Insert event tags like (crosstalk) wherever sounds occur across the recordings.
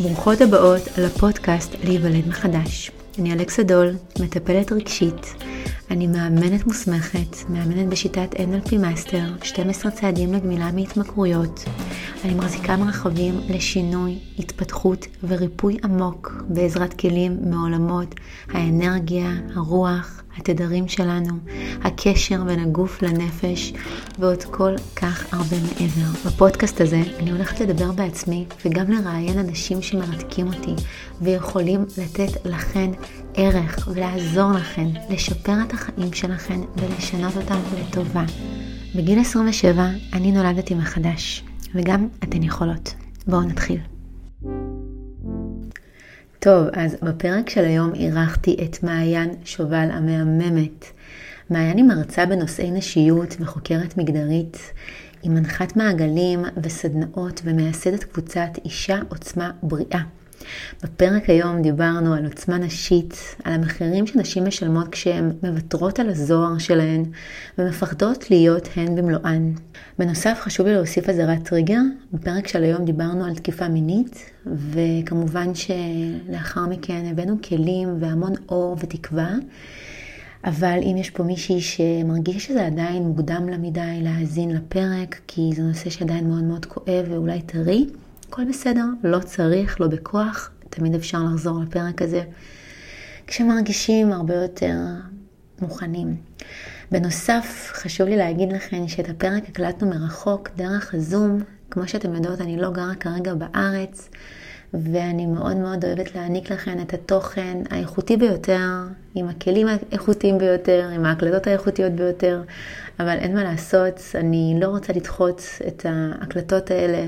ברוכות הבאות לפודקאסט להיוולד מחדש. אני אלכסה דול, מטפלת רגשית. אני מאמנת מוסמכת, מאמנת בשיטת NLP master, 12 צעדים לגמילה מהתמכרויות. אני מחזיקה מרחבים לשינוי, התפתחות וריפוי עמוק בעזרת כלים מעולמות האנרגיה, הרוח, התדרים שלנו, הקשר בין הגוף לנפש ועוד כל כך הרבה מעבר. בפודקאסט הזה אני הולכת לדבר בעצמי וגם לראיין אנשים שמרתקים אותי ויכולים לתת לכן ערך ולעזור לכן לשפר את החיים שלכן ולשנות אותם לטובה. בגיל 27 אני נולדתי מחדש, וגם אתן יכולות. בואו נתחיל. טוב, אז בפרק של היום אירחתי את מעיין שובל המהממת. מעיין היא מרצה בנושאי נשיות וחוקרת מגדרית. היא מנחת מעגלים וסדנאות ומייסדת קבוצת אישה עוצמה בריאה. בפרק היום דיברנו על עוצמה נשית, על המחירים שנשים משלמות כשהן מוותרות על הזוהר שלהן ומפחדות להיות הן במלואן. בנוסף חשוב לי להוסיף אזהרת טריגר, בפרק של היום דיברנו על תקיפה מינית וכמובן שלאחר מכן הבאנו כלים והמון אור ותקווה. אבל אם יש פה מישהי שמרגיש שזה עדיין מוקדם לה מדי להאזין לפרק, כי זה נושא שעדיין מאוד מאוד כואב ואולי טרי, הכל בסדר, לא צריך, לא בכוח, תמיד אפשר לחזור לפרק הזה כשמרגישים הרבה יותר מוכנים. בנוסף, חשוב לי להגיד לכם שאת הפרק הקלטנו מרחוק דרך הזום. כמו שאתם יודעות, אני לא גרה כרגע בארץ, ואני מאוד מאוד אוהבת להעניק לכם את התוכן האיכותי ביותר, עם הכלים האיכותיים ביותר, עם ההקלטות האיכותיות ביותר, אבל אין מה לעשות, אני לא רוצה לדחות את ההקלטות האלה.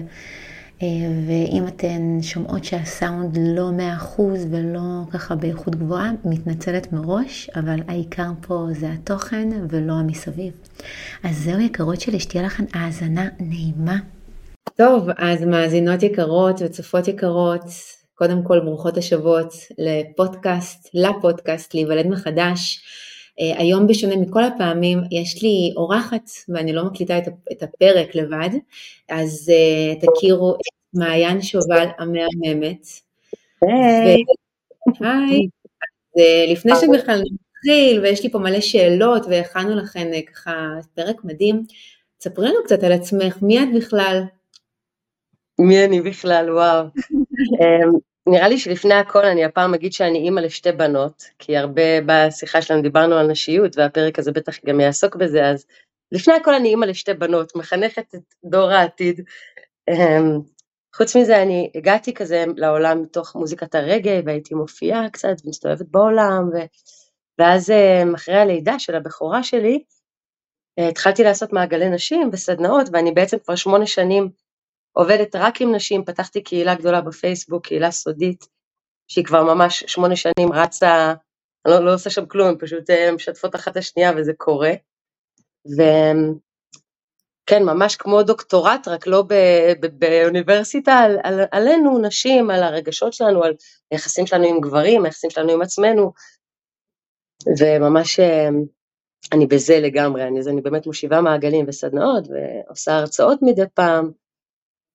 אה, ואם אתן שומעות שהסאונד לא 100% ולא ככה באיכות גבוהה, מתנצלת מראש, אבל העיקר פה זה התוכן ולא המסביב. אז זהו יקרות שלי, שתהיה לכם האזנה נעימה. טוב, אז מאזינות יקרות וצופות יקרות, קודם כל ברוכות השבות לפודקאסט, לפודקאסט, להיוולד מחדש. Uh, היום בשונה מכל הפעמים יש לי אורחת ואני לא מקליטה את, הפרק לבד, אז uh, תכירו את מעיין שובל המהממת. היי. היי. uh, לפני שבכלל נתחיל ויש לי פה מלא שאלות והכנו uh, ככה פרק מדהים, ספרי לנו קצת על עצמך, מי את בכלל? מי אני בכלל, וואו. (laughs) נראה לי שלפני הכל אני הפעם אגיד שאני אימא לשתי בנות, כי הרבה בשיחה שלנו דיברנו על נשיות והפרק הזה בטח גם יעסוק בזה, אז לפני הכל אני אימא לשתי בנות, מחנכת את דור העתיד. אמ, חוץ מזה אני הגעתי כזה לעולם מתוך מוזיקת הרגע והייתי מופיעה קצת ומסתובבת בעולם, ו... ואז אמ, אחרי הלידה של הבכורה שלי, אה, התחלתי לעשות מעגלי נשים וסדנאות ואני בעצם כבר שמונה שנים עובדת רק עם נשים, פתחתי קהילה גדולה בפייסבוק, קהילה סודית, שהיא כבר ממש שמונה שנים רצה, אני לא, לא עושה שם כלום, הן פשוט אה, משתפות אחת השנייה וזה קורה. וכן, ממש כמו דוקטורט, רק לא באוניברסיטה, על, על, עלינו, נשים, על הרגשות שלנו, על היחסים שלנו עם גברים, היחסים שלנו עם עצמנו, וממש אה, אני בזה לגמרי, אני, אני באמת מושיבה מעגלים וסדנאות ועושה הרצאות מדי פעם,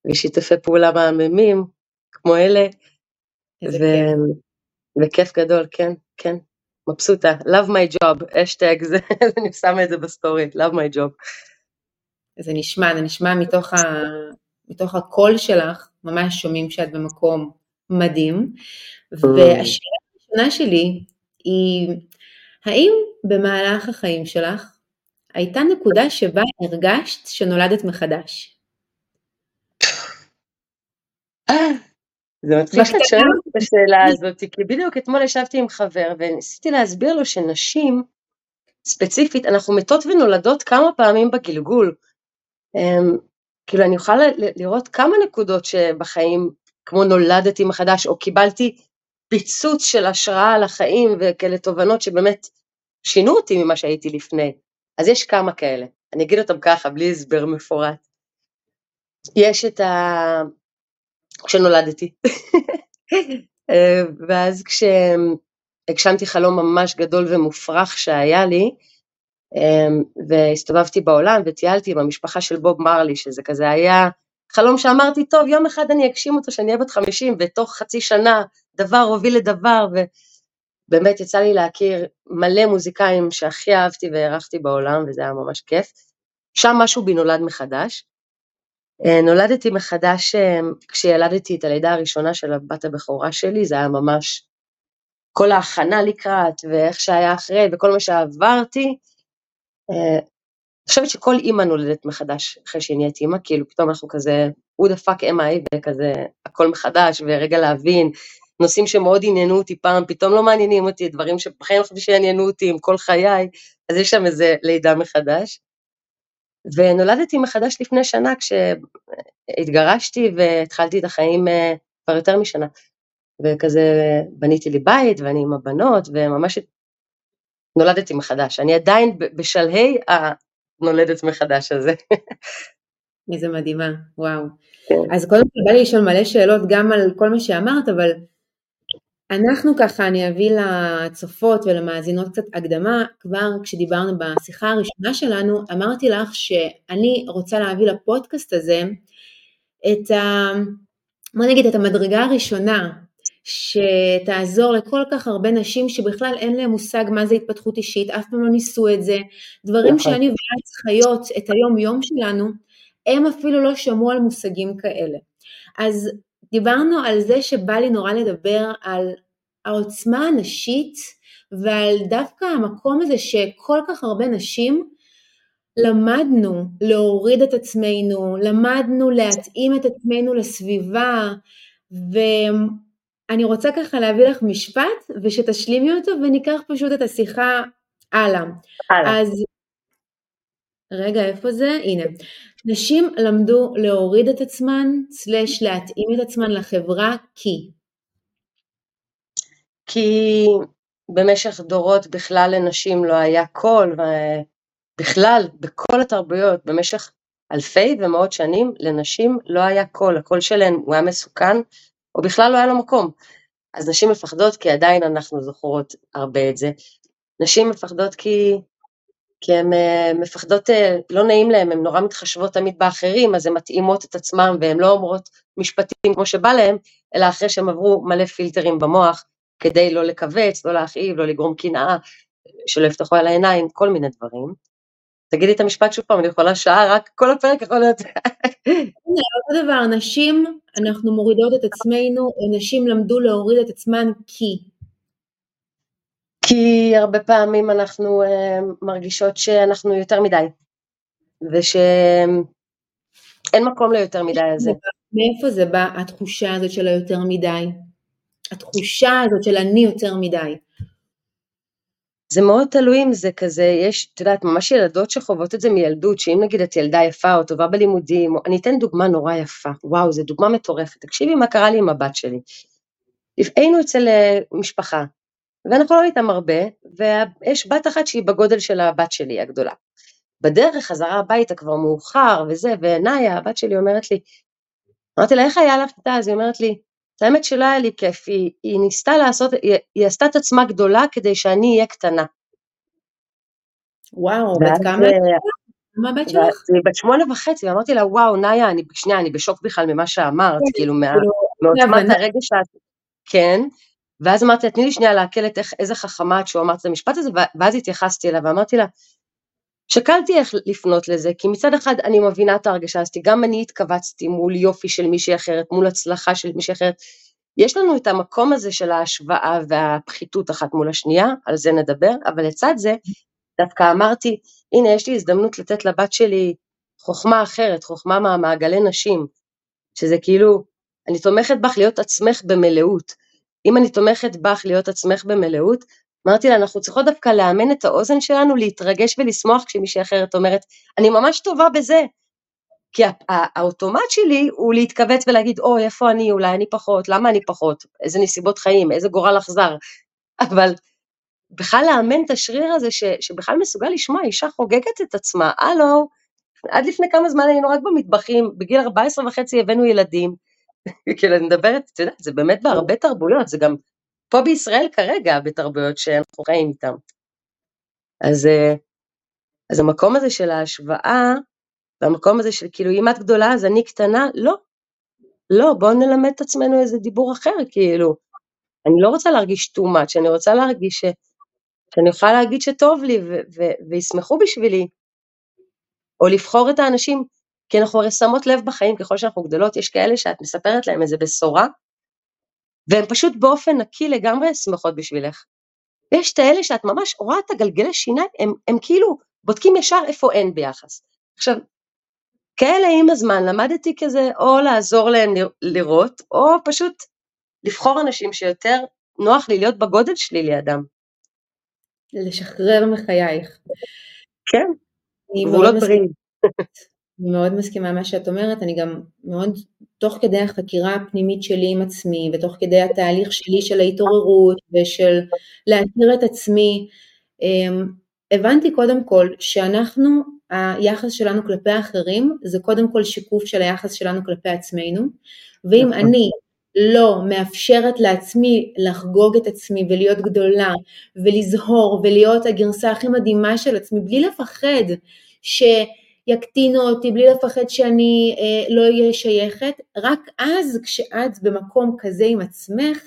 ושיתופי פעולה מהממים, כמו אלה, ו... וכיף גדול, כן, כן, מבסוטה, love my job, hashtag, זה, (laughs) אני שמה את זה ב story, love my job. זה נשמע, זה נשמע מתוך, ה, מתוך הקול שלך, ממש שומעים שאת במקום מדהים. Mm. והשאלה הראשונה שלי היא, האם במהלך החיים שלך הייתה נקודה שבה הרגשת שנולדת מחדש? זה מצחיק שאת שואלת את השאלה הזאת, כי בדיוק אתמול ישבתי עם חבר וניסיתי להסביר לו שנשים, ספציפית, אנחנו מתות ונולדות כמה פעמים בגלגול. Um, כאילו אני יכולה לראות כמה נקודות שבחיים, כמו נולדתי מחדש, או קיבלתי פיצוץ של השראה על החיים וכאלה תובנות שבאמת שינו אותי ממה שהייתי לפני. אז יש כמה כאלה, אני אגיד אותם ככה, בלי הסבר מפורט. יש את ה... כשנולדתי. (laughs) אה, ואז כש... הגשמתי חלום ממש גדול ומופרך שהיה לי, אמ, והסתובבתי בעולם וטיילתי עם המשפחה של בוב מרלי, שזה כזה היה חלום שאמרתי, טוב, יום אחד אני אגשים אותו שאני אהיה בת 50, ותוך חצי שנה דבר הוביל לדבר, ובאמת יצא לי להכיר מלא מוזיקאים שהכי אהבתי והערכתי בעולם, וזה היה ממש כיף. שם משהו בי נולד מחדש. אה, נולדתי מחדש אה, כשילדתי את הלידה הראשונה של הבת הבכורה שלי, זה היה ממש כל ההכנה לקראת, ואיך שהיה אחרי, וכל מה שעברתי. אה, אני חושבת שכל אימא נולדת מחדש אחרי שהיא נהיית אימא, כאילו פתאום אנחנו כזה, who the fuck am I, וכזה הכל מחדש, ורגע להבין, נושאים שמאוד עניינו אותי פעם, פתאום לא מעניינים אותי, דברים שבחיים לא חשבתי שיעניינו אותי עם כל חיי, אז יש שם איזה לידה מחדש. ונולדתי מחדש לפני שנה כשהתגרשתי והתחלתי את החיים אה, כבר יותר משנה. וכזה בניתי לי בית ואני עם הבנות וממש נולדתי מחדש. אני עדיין בשלהי הנולדת מחדש הזה. איזה מדהימה, וואו. כן. אז קודם כל בא לי לשאול מלא שאלות גם על כל מה שאמרת, אבל אנחנו ככה, אני אביא לצופות ולמאזינות קצת הקדמה, כבר כשדיברנו בשיחה הראשונה שלנו, אמרתי לך שאני רוצה להביא לפודקאסט הזה את ה... בוא נגיד את המדרגה הראשונה שתעזור לכל כך הרבה נשים שבכלל אין להם מושג מה זה התפתחות אישית, אף פעם לא ניסו את זה, דברים נכון. שאני ואת חיות את היום יום שלנו, הם אפילו לא שמעו על מושגים כאלה. אז דיברנו על זה שבא לי נורא לדבר על העוצמה הנשית ועל דווקא המקום הזה שכל כך הרבה נשים למדנו להוריד את עצמנו, למדנו להתאים את עצמנו לסביבה, ואני רוצה ככה להביא לך משפט ושתשלימי אותו וניקח פשוט את השיחה הלאה. הלאה. אז רגע, איפה זה? הנה. נשים למדו להוריד את עצמן, slash להתאים את עצמן לחברה, כי. כי במשך דורות בכלל לנשים לא היה קול, ובכלל, בכל התרבויות, במשך אלפי ומאות שנים, לנשים לא היה קול, הקול שלהן הוא היה מסוכן, או בכלל לא היה לו מקום. אז נשים מפחדות כי עדיין אנחנו זוכרות הרבה את זה. נשים מפחדות כי כי הן אה, מפחדות, אה, לא נעים להן, הן נורא מתחשבות תמיד באחרים, אז הן מתאימות את עצמן והן לא אומרות משפטים כמו שבא להן, אלא אחרי שהן עברו מלא פילטרים במוח, כדי לא לכווץ, לא להכאיב, לא לגרום קנאה, שלא יפתחו על העיניים, כל מיני דברים. תגידי את המשפט שוב פעם, אני יכולה שעה, רק כל הפרק יכול להיות. אותו דבר, נשים, אנחנו מורידות את עצמנו, נשים למדו להוריד את עצמן כי. כי הרבה פעמים אנחנו uh, מרגישות שאנחנו יותר מדי, ושאין מקום ליותר מדי הזה. מאיפה זה בא התחושה הזאת של היותר מדי? התחושה הזאת של אני יותר מדי. זה מאוד תלוי אם זה כזה, יש, את יודעת, ממש ילדות שחוות את זה מילדות, שאם נגיד את ילדה יפה או טובה בלימודים, או, אני אתן דוגמה נורא יפה, וואו, זו דוגמה מטורפת, תקשיבי מה קרה לי עם הבת שלי. היינו אצל אה, משפחה, ואנחנו לא איתם הרבה, ויש בת אחת שהיא בגודל של הבת שלי הגדולה. בדרך חזרה הביתה כבר מאוחר וזה, ונאיה, הבת שלי אומרת לי, אמרתי לה, איך היה לך איתה? אז היא אומרת לי, את האמת שלא היה לי כיף, היא, היא ניסתה לעשות, היא, היא עשתה את עצמה גדולה כדי שאני אהיה קטנה. וואו, בת כמה? מה הבת שלך? היא בת שמונה וחצי, ואמרתי לה, וואו, נאיה, אני, שנייה, אני בשוק בכלל ממה שאמרת, כן, כאילו, כאילו מעוצמת הרגש שאת... כן, ואז אמרתי לה, תני לי שנייה לעכל את איך, איזה חכמה את שהוא אמרת את המשפט הזה, ואז התייחסתי אליה ואמרתי לה, שקלתי איך לפנות לזה, כי מצד אחד אני מבינה את ההרגשה הזאת, גם אני התכווצתי מול יופי של מישהי אחרת, מול הצלחה של מישהי אחרת. יש לנו את המקום הזה של ההשוואה והפחיתות אחת מול השנייה, על זה נדבר, אבל לצד זה, דווקא אמרתי, הנה יש לי הזדמנות לתת לבת שלי חוכמה אחרת, חוכמה מהמעגלי נשים, שזה כאילו, אני תומכת בך להיות עצמך במלאות. אם אני תומכת בך להיות עצמך במלאות, אמרתי לה, אנחנו צריכות דווקא לאמן את האוזן שלנו להתרגש ולשמוח כשמישהי אחרת אומרת, אני ממש טובה בזה. כי האוטומט שלי הוא להתכווץ ולהגיד, אוי, איפה אני, אולי אני פחות, למה אני פחות, איזה נסיבות חיים, איזה גורל אכזר. אבל בכלל לאמן את השריר הזה ש, שבכלל מסוגל לשמוע אישה חוגגת את עצמה, הלו, עד לפני כמה זמן היינו רק במטבחים, בגיל 14 וחצי הבאנו ילדים, כאילו אני מדברת, את יודעת, זה באמת בהרבה תרבויות, זה גם פה בישראל כרגע, בתרבויות שאנחנו חיים איתן. אז, אה, אז המקום הזה של ההשוואה, והמקום הזה של כאילו אם את גדולה אז אני קטנה, לא. לא, בואו נלמד את עצמנו איזה דיבור אחר, כאילו. אני לא רוצה להרגיש too much, אני רוצה להרגיש ש, שאני אוכל להגיד שטוב לי וישמחו בשבילי. או לבחור את האנשים, כי אנחנו הרי שמות לב בחיים, ככל שאנחנו גדלות, יש כאלה שאת מספרת להם איזה בשורה, והן פשוט באופן נקי לגמרי שמחות בשבילך. ויש את האלה שאת ממש רואה את הגלגלי שיניים, הם, הם כאילו בודקים ישר איפה אין ביחס. עכשיו, כאלה עם הזמן למדתי כזה או לעזור להם לראות, או פשוט לבחור אנשים שיותר נוח לי להיות בגודל שלי לידם. לשחרר מחייך. כן, גבולות בריאים. אני מאוד מסכימה מה שאת אומרת, אני גם מאוד, תוך כדי החקירה הפנימית שלי עם עצמי, ותוך כדי התהליך שלי של ההתעוררות ושל להכיר את עצמי, אמ, הבנתי קודם כל שאנחנו, היחס שלנו כלפי האחרים זה קודם כל שיקוף של היחס שלנו כלפי עצמנו, ואם נכון. אני לא מאפשרת לעצמי לחגוג את עצמי ולהיות גדולה ולזהור ולהיות הגרסה הכי מדהימה של עצמי בלי לפחד שיקטינו אותי, בלי לפחד שאני אה, לא אהיה שייכת, רק אז כשאת במקום כזה עם עצמך,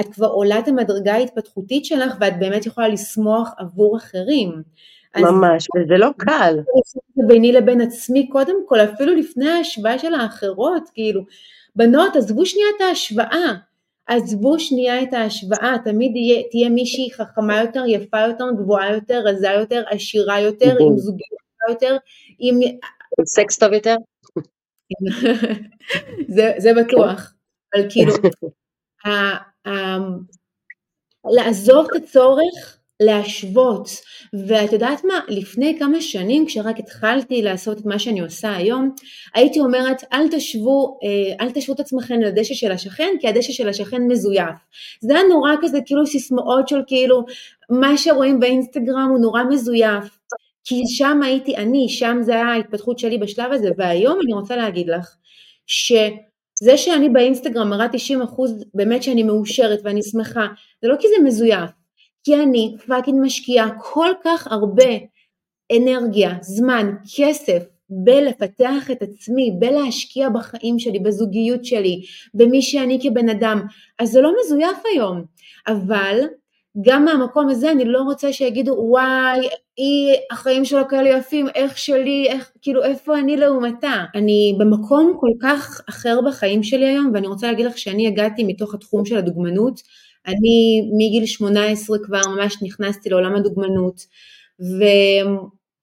את כבר עולה את המדרגה ההתפתחותית שלך ואת באמת יכולה לשמוח עבור אחרים. ממש, וזה לא קל. ביני לבין עצמי קודם כל, אפילו לפני ההשוואה של האחרות, כאילו, בנות, עזבו שנייה את ההשוואה. עזבו שנייה את ההשוואה, תמיד יהיה, תהיה מישהי חכמה יותר, יפה יותר, גבוהה יותר, רזה יותר, עשירה יותר, עם זוגיות יותר, עם... עם סקס טוב יותר? (laughs) זה, זה בטוח, אבל כאילו, (laughs) לעזוב את הצורך להשוות. ואת יודעת מה, לפני כמה שנים כשרק התחלתי לעשות את מה שאני עושה היום, הייתי אומרת אל תשוו, אה, אל תשוו את עצמכם לדשא של השכן, כי הדשא של השכן מזויף. זה היה נורא כזה כאילו סיסמאות של כאילו, מה שרואים באינסטגרם הוא נורא מזויף. כי שם הייתי אני, שם זה היה ההתפתחות שלי בשלב הזה, והיום אני רוצה להגיד לך, שזה שאני באינסטגרם מראה 90 אחוז באמת שאני מאושרת ואני שמחה, זה לא כי זה מזויף, כי אני פאקינג משקיעה כל כך הרבה אנרגיה, זמן, כסף, בלפתח את עצמי, בלהשקיע בחיים שלי, בזוגיות שלי, במי שאני כבן אדם, אז זה לא מזויף היום, אבל גם מהמקום הזה אני לא רוצה שיגידו וואי, היא, החיים שלו כאלה יפים, איך שלי, איך, כאילו איפה אני לעומתה. אני במקום כל כך אחר בחיים שלי היום, ואני רוצה להגיד לך שאני הגעתי מתוך התחום של הדוגמנות, אני מגיל 18 כבר ממש נכנסתי לעולם הדוגמנות,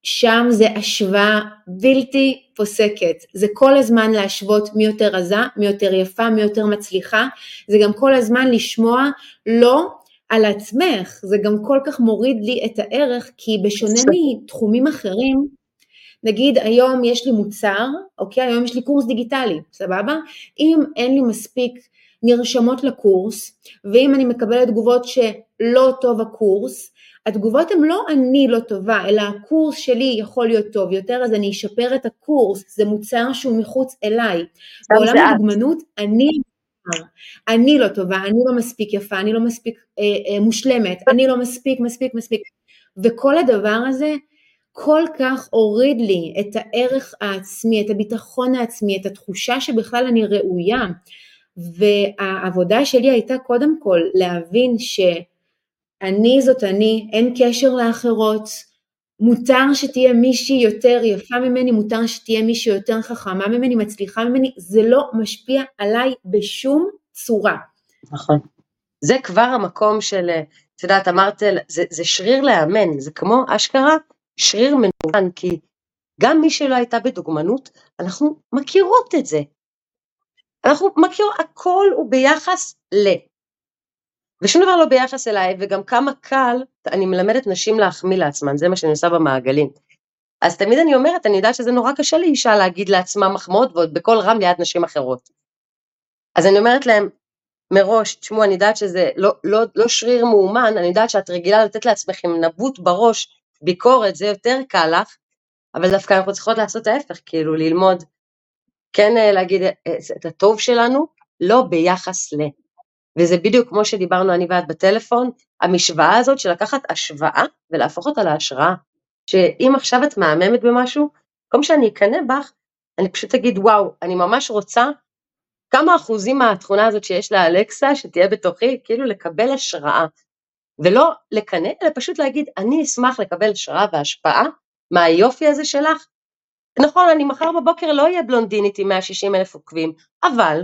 ושם זה השוואה בלתי פוסקת. זה כל הזמן להשוות מי יותר רזה, מי יותר יפה, מי יותר מצליחה, זה גם כל הזמן לשמוע לא על עצמך, זה גם כל כך מוריד לי את הערך, כי בשונה מתחומים אחרים, נגיד היום יש לי מוצר, אוקיי, היום יש לי קורס דיגיטלי, סבבה? אם אין לי מספיק נרשמות לקורס, ואם אני מקבלת תגובות שלא טוב הקורס, התגובות הן לא אני לא טובה, אלא הקורס שלי יכול להיות טוב יותר, אז אני אשפר את הקורס, זה מוצר שהוא מחוץ אליי. בעולם הדוגמנות, אני אני לא טובה, אני לא מספיק יפה, אני לא מספיק אה, אה, מושלמת, אני לא מספיק, מספיק, מספיק. וכל הדבר הזה כל כך הוריד לי את הערך העצמי, את הביטחון העצמי, את התחושה שבכלל אני ראויה. והעבודה שלי הייתה קודם כל להבין שאני זאת אני, אין קשר לאחרות, מותר שתהיה מישהי יותר יפה ממני, מותר שתהיה מישהי יותר חכמה ממני, מצליחה ממני, זה לא משפיע עליי בשום צורה. נכון. זה כבר המקום של, את יודעת, אמרת, זה, זה שריר לאמן, זה כמו אשכרה שריר מנוגן, כי גם מי שלא הייתה בדוגמנות, אנחנו מכירות את זה. אנחנו מכירות, הכל הוא ביחס ל. ושום דבר לא ביחס אליי, וגם כמה קל, אני מלמדת נשים להחמיא לעצמן, זה מה שאני עושה במעגלים. אז תמיד אני אומרת, אני יודעת שזה נורא קשה לאישה להגיד לעצמה מחמאות ועוד בקול רם ליד נשים אחרות. אז אני אומרת להם, מראש, תשמעו, אני יודעת שזה לא, לא, לא שריר מאומן, אני יודעת שאת רגילה לתת לעצמך עם נבוט בראש ביקורת, זה יותר קל לך, אבל דווקא אנחנו צריכות לעשות ההפך, כאילו ללמוד, כן אה, להגיד אה, את הטוב שלנו, לא ביחס ל. וזה בדיוק כמו שדיברנו אני ואת בטלפון, המשוואה הזאת של לקחת השוואה ולהפוך אותה להשראה. שאם עכשיו את מהממת במשהו, במקום שאני אקנא בך, אני פשוט אגיד וואו, אני ממש רוצה כמה אחוזים מהתכונה הזאת שיש לאלקסה שתהיה בתוכי, כאילו לקבל השראה. ולא לקנא, אלא פשוט להגיד, אני אשמח לקבל השראה והשפעה מהיופי הזה שלך. נכון, אני מחר בבוקר לא אהיה בלונדינית עם 160 אלף עוקבים, אבל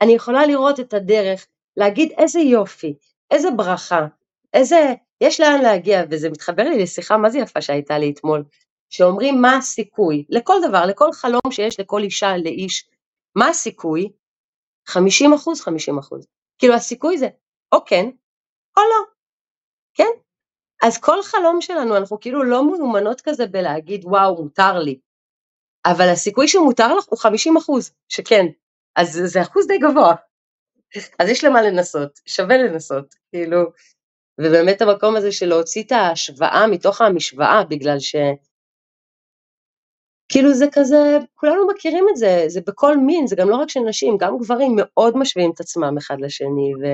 אני יכולה לראות את הדרך, להגיד איזה יופי, איזה ברכה, איזה, יש לאן להגיע, וזה מתחבר לי לשיחה מה זה יפה שהייתה לי אתמול, שאומרים מה הסיכוי, לכל דבר, לכל חלום שיש לכל אישה, לאיש, מה הסיכוי? 50 אחוז, 50 אחוז. כאילו הסיכוי זה או כן או לא, כן? אז כל חלום שלנו, אנחנו כאילו לא מאומנות כזה בלהגיד וואו מותר לי, אבל הסיכוי שמותר לך הוא 50 אחוז, שכן, אז זה אחוז די גבוה. אז יש למה לנסות, שווה לנסות, כאילו, ובאמת המקום הזה של להוציא את ההשוואה מתוך המשוואה, בגלל ש... כאילו זה כזה, כולנו מכירים את זה, זה בכל מין, זה גם לא רק של נשים, גם גברים מאוד משווים את עצמם אחד לשני, ו...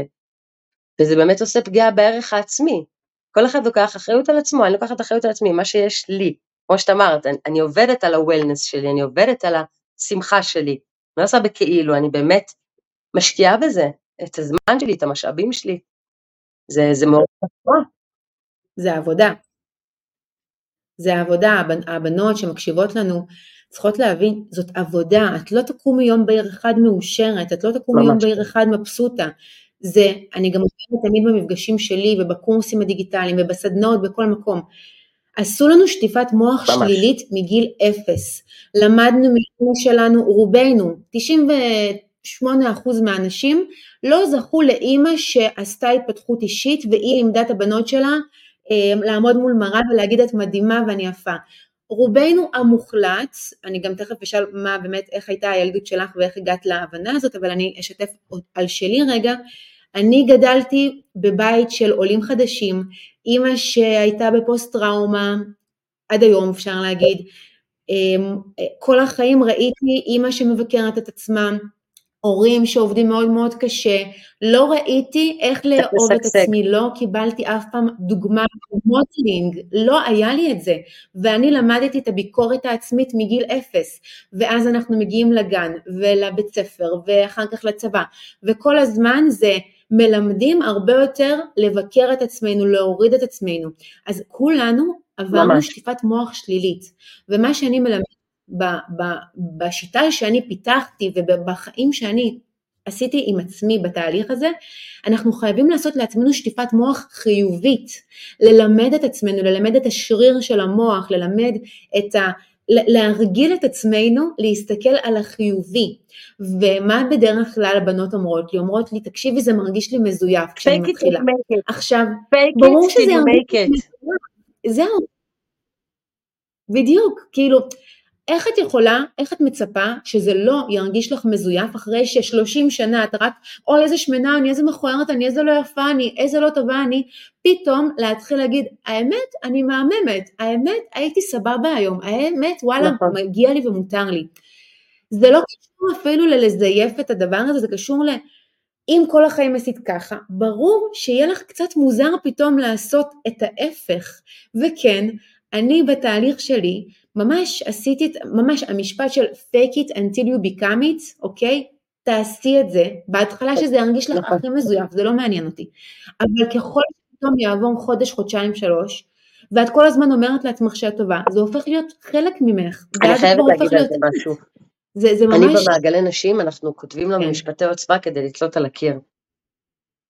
וזה באמת עושה פגיעה בערך העצמי. כל אחד לוקח אחריות על עצמו, אני לוקחת אחריות על עצמי, מה שיש לי. כמו שאת אמרת, אני, אני עובדת על ה-wellness שלי, אני עובדת על השמחה שלי. אני לא עושה בכאילו, אני באמת משקיעה בזה, את הזמן שלי, את המשאבים שלי. זה, זה מאוד חשוב. זה עבודה. זה עבודה, הבנות שמקשיבות לנו צריכות להבין, זאת עבודה, את לא תקומי יום בהיר אחד מאושרת, את לא תקומי יום בהיר אחד מבסוטה. זה, אני גם אומרת תמיד במפגשים שלי ובקורסים הדיגיטליים ובסדנאות בכל מקום. עשו לנו שטיפת מוח ממש. שלילית מגיל אפס. למדנו מאמא שלנו, רובנו, 98% מהאנשים, לא זכו לאימא שעשתה התפתחות אישית והיא לימדה את הבנות שלה אה, לעמוד מול מראה ולהגיד את מדהימה ואני יפה. רובנו המוחלט, אני גם תכף אשאל מה באמת, איך הייתה הילדות שלך ואיך הגעת להבנה הזאת, אבל אני אשתף על שלי רגע. אני גדלתי בבית של עולים חדשים, אימא שהייתה בפוסט טראומה, עד היום אפשר להגיד, אמ, כל החיים ראיתי אימא שמבקרת את עצמה, הורים שעובדים מאוד מאוד קשה, לא ראיתי איך לאהוב את עצמי, לא קיבלתי אף פעם דוגמה מוטלינג, לא היה לי את זה, ואני למדתי את הביקורת העצמית מגיל אפס, ואז אנחנו מגיעים לגן ולבית ספר ואחר כך לצבא, וכל הזמן זה מלמדים הרבה יותר לבקר את עצמנו, להוריד את עצמנו, אז כולנו עברנו שטיפת מוח שלילית, ומה שאני מלמדת ב, ב, בשיטה שאני פיתחתי ובחיים שאני עשיתי עם עצמי בתהליך הזה, אנחנו חייבים לעשות לעצמנו שטיפת מוח חיובית, ללמד את עצמנו, ללמד את השריר של המוח, ללמד את ה... להרגיל את עצמנו להסתכל על החיובי. ומה בדרך כלל הבנות אומרות לי? אומרות לי, תקשיבי, זה מרגיש לי מזויף כשאני מתחילה. עכשיו, ברור שזה ירגיש לי מזויף. זהו. בדיוק, כאילו, איך את יכולה, איך את מצפה שזה לא ירגיש לך מזויף אחרי ששלושים שנה את רק, אוי איזה שמנה אני, איזה מכוערת אני, איזה לא יפה אני, איזה לא טובה אני, פתאום להתחיל להגיד, האמת, אני מהממת, האמת, הייתי סבבה היום, האמת, וואלה, נכון. מגיע לי ומותר לי. זה לא קשור אפילו ללזייף את הדבר הזה, זה קשור ל... אם כל החיים עשית ככה, ברור שיהיה לך קצת מוזר פתאום לעשות את ההפך. וכן, אני בתהליך שלי ממש עשיתי, ממש המשפט של fake it until you become it, אוקיי? תעשי את זה, בהתחלה שזה ירגיש לך נכון. הכי מזויף, זה לא מעניין אותי. אבל ככל שפתאום יעבור חודש, חודשיים, שלוש, ואת כל הזמן אומרת לעצמך שאת טובה, זה הופך להיות חלק ממך. אני חייבת להגיד על זה משהו. זה, זה ממש... אני במעגלי נשים, אנחנו כותבים לנו כן. משפטי עוצמה כדי לתלות על הקיר.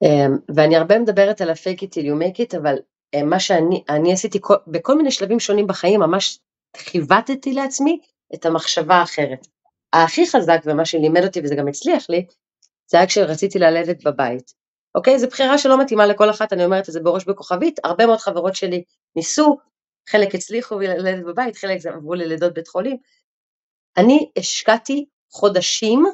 אמ, ואני הרבה מדברת על ה-fake it till you make it, אבל אמ, מה שאני עשיתי בכל מיני שלבים שונים בחיים, ממש חיווטתי לעצמי את המחשבה האחרת. הכי חזק ומה שלימד אותי וזה גם הצליח לי, זה היה כשרציתי ללדת בבית. אוקיי? זו בחירה שלא מתאימה לכל אחת, אני אומרת את זה בראש בכוכבית, הרבה מאוד חברות שלי ניסו, חלק הצליחו ללדת בבית, חלק עברו ללידות בית חולים. אני השקעתי חודשים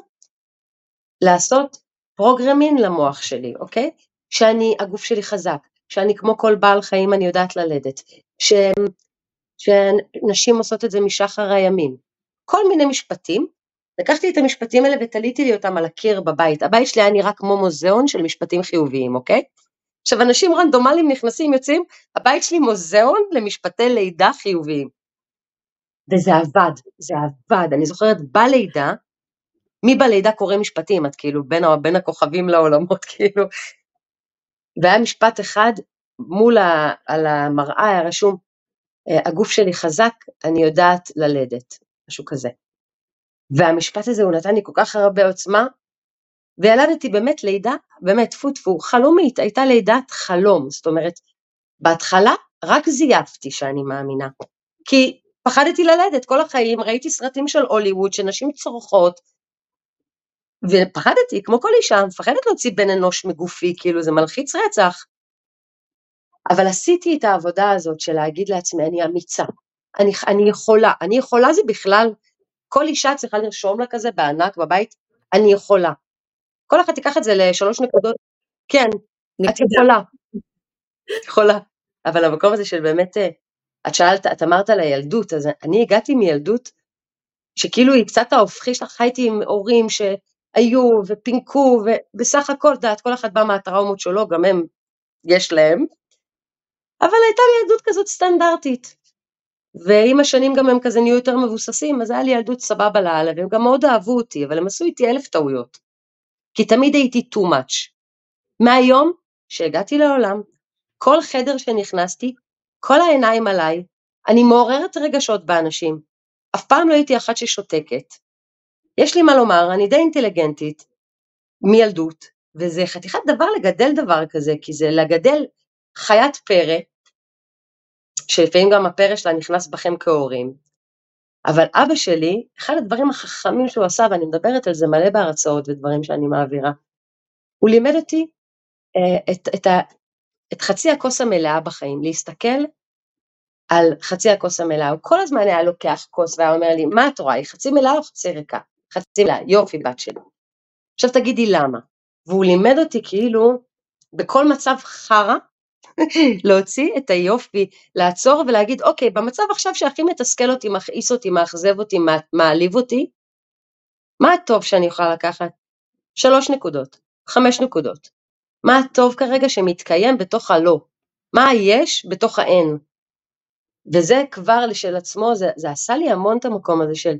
לעשות פרוגרמין למוח שלי, אוקיי? שאני, הגוף שלי חזק, שאני כמו כל בעל חיים אני יודעת ללדת, שנשים עושות את זה משחר הימים. כל מיני משפטים לקחתי את המשפטים האלה ותליתי לי אותם על הקיר בבית. הבית שלי היה נראה כמו מוזיאון של משפטים חיוביים, אוקיי? עכשיו, אנשים רנדומליים נכנסים, יוצאים, הבית שלי מוזיאון למשפטי לידה חיוביים. וזה עבד, זה עבד. אני זוכרת, בלידה, מי בלידה קורא משפטים? את כאילו בין, בין הכוכבים לעולמות, (laughs) כאילו. והיה משפט אחד מול ה, על המראה, היה רשום, הגוף שלי חזק, אני יודעת ללדת, משהו כזה. והמשפט הזה, הוא נתן לי כל כך הרבה עוצמה, וילדתי באמת לידה, באמת, טפו טפו, חלומית, הייתה לידת חלום, זאת אומרת, בהתחלה רק זייפתי שאני מאמינה, כי פחדתי ללדת כל החיים, ראיתי סרטים של הוליווד שנשים צורחות, ופחדתי, כמו כל אישה, מפחדת להוציא בן אנוש מגופי, כאילו זה מלחיץ רצח. אבל עשיתי את העבודה הזאת של להגיד לעצמי, אני אמיצה, אני, אני יכולה, אני יכולה זה בכלל, כל אישה צריכה לרשום לה כזה בענק בבית, אני יכולה. כל אחד תיקח את זה לשלוש נקודות, כן, את יכולה, את יכולה. אבל המקום הזה של באמת, אה, את שאלת, את אמרת על הילדות, אז אני הגעתי מילדות שכאילו היא קצת ההופכי שלך, חייתי עם הורים שהיו ופינקו, ובסך הכל, דעת, כל אחד בא מהטראומות שלו, גם הם, יש להם, אבל הייתה לי ילדות כזאת סטנדרטית. ועם השנים גם הם כזה נהיו יותר מבוססים, אז היה לי ילדות סבבה לאללה, והם גם מאוד אהבו אותי, אבל הם עשו איתי אלף טעויות. כי תמיד הייתי too much. מהיום שהגעתי לעולם, כל חדר שנכנסתי, כל העיניים עליי, אני מעוררת רגשות באנשים. אף פעם לא הייתי אחת ששותקת. יש לי מה לומר, אני די אינטליגנטית, מילדות, וזה חתיכת דבר לגדל דבר כזה, כי זה לגדל חיית פרא, שלפעמים גם הפרא שלה נכנס בכם כהורים, אבל אבא שלי, אחד הדברים החכמים שהוא עשה, ואני מדברת על זה מלא בהרצאות ודברים שאני מעבירה, הוא לימד אותי אה, את, את, ה, את חצי הכוס המלאה בחיים, להסתכל על חצי הכוס המלאה, הוא כל הזמן היה לוקח כוס והיה אומר לי, מה את רואה, היא חצי מלאה או חצי ריקה? חצי מלאה, יופי בת שלי. עכשיו תגידי למה. והוא לימד אותי כאילו, בכל מצב חרא, להוציא את היופי, לעצור ולהגיד, אוקיי, במצב עכשיו שהכי מתסכל אותי, מכעיס אותי, מאכזב אותי, מעליב אותי, מה הטוב שאני יכולה לקחת? שלוש נקודות, חמש נקודות. מה הטוב כרגע שמתקיים בתוך הלא? מה היש בתוך האין? וזה כבר לשל עצמו, זה, זה עשה לי המון את המקום הזה של,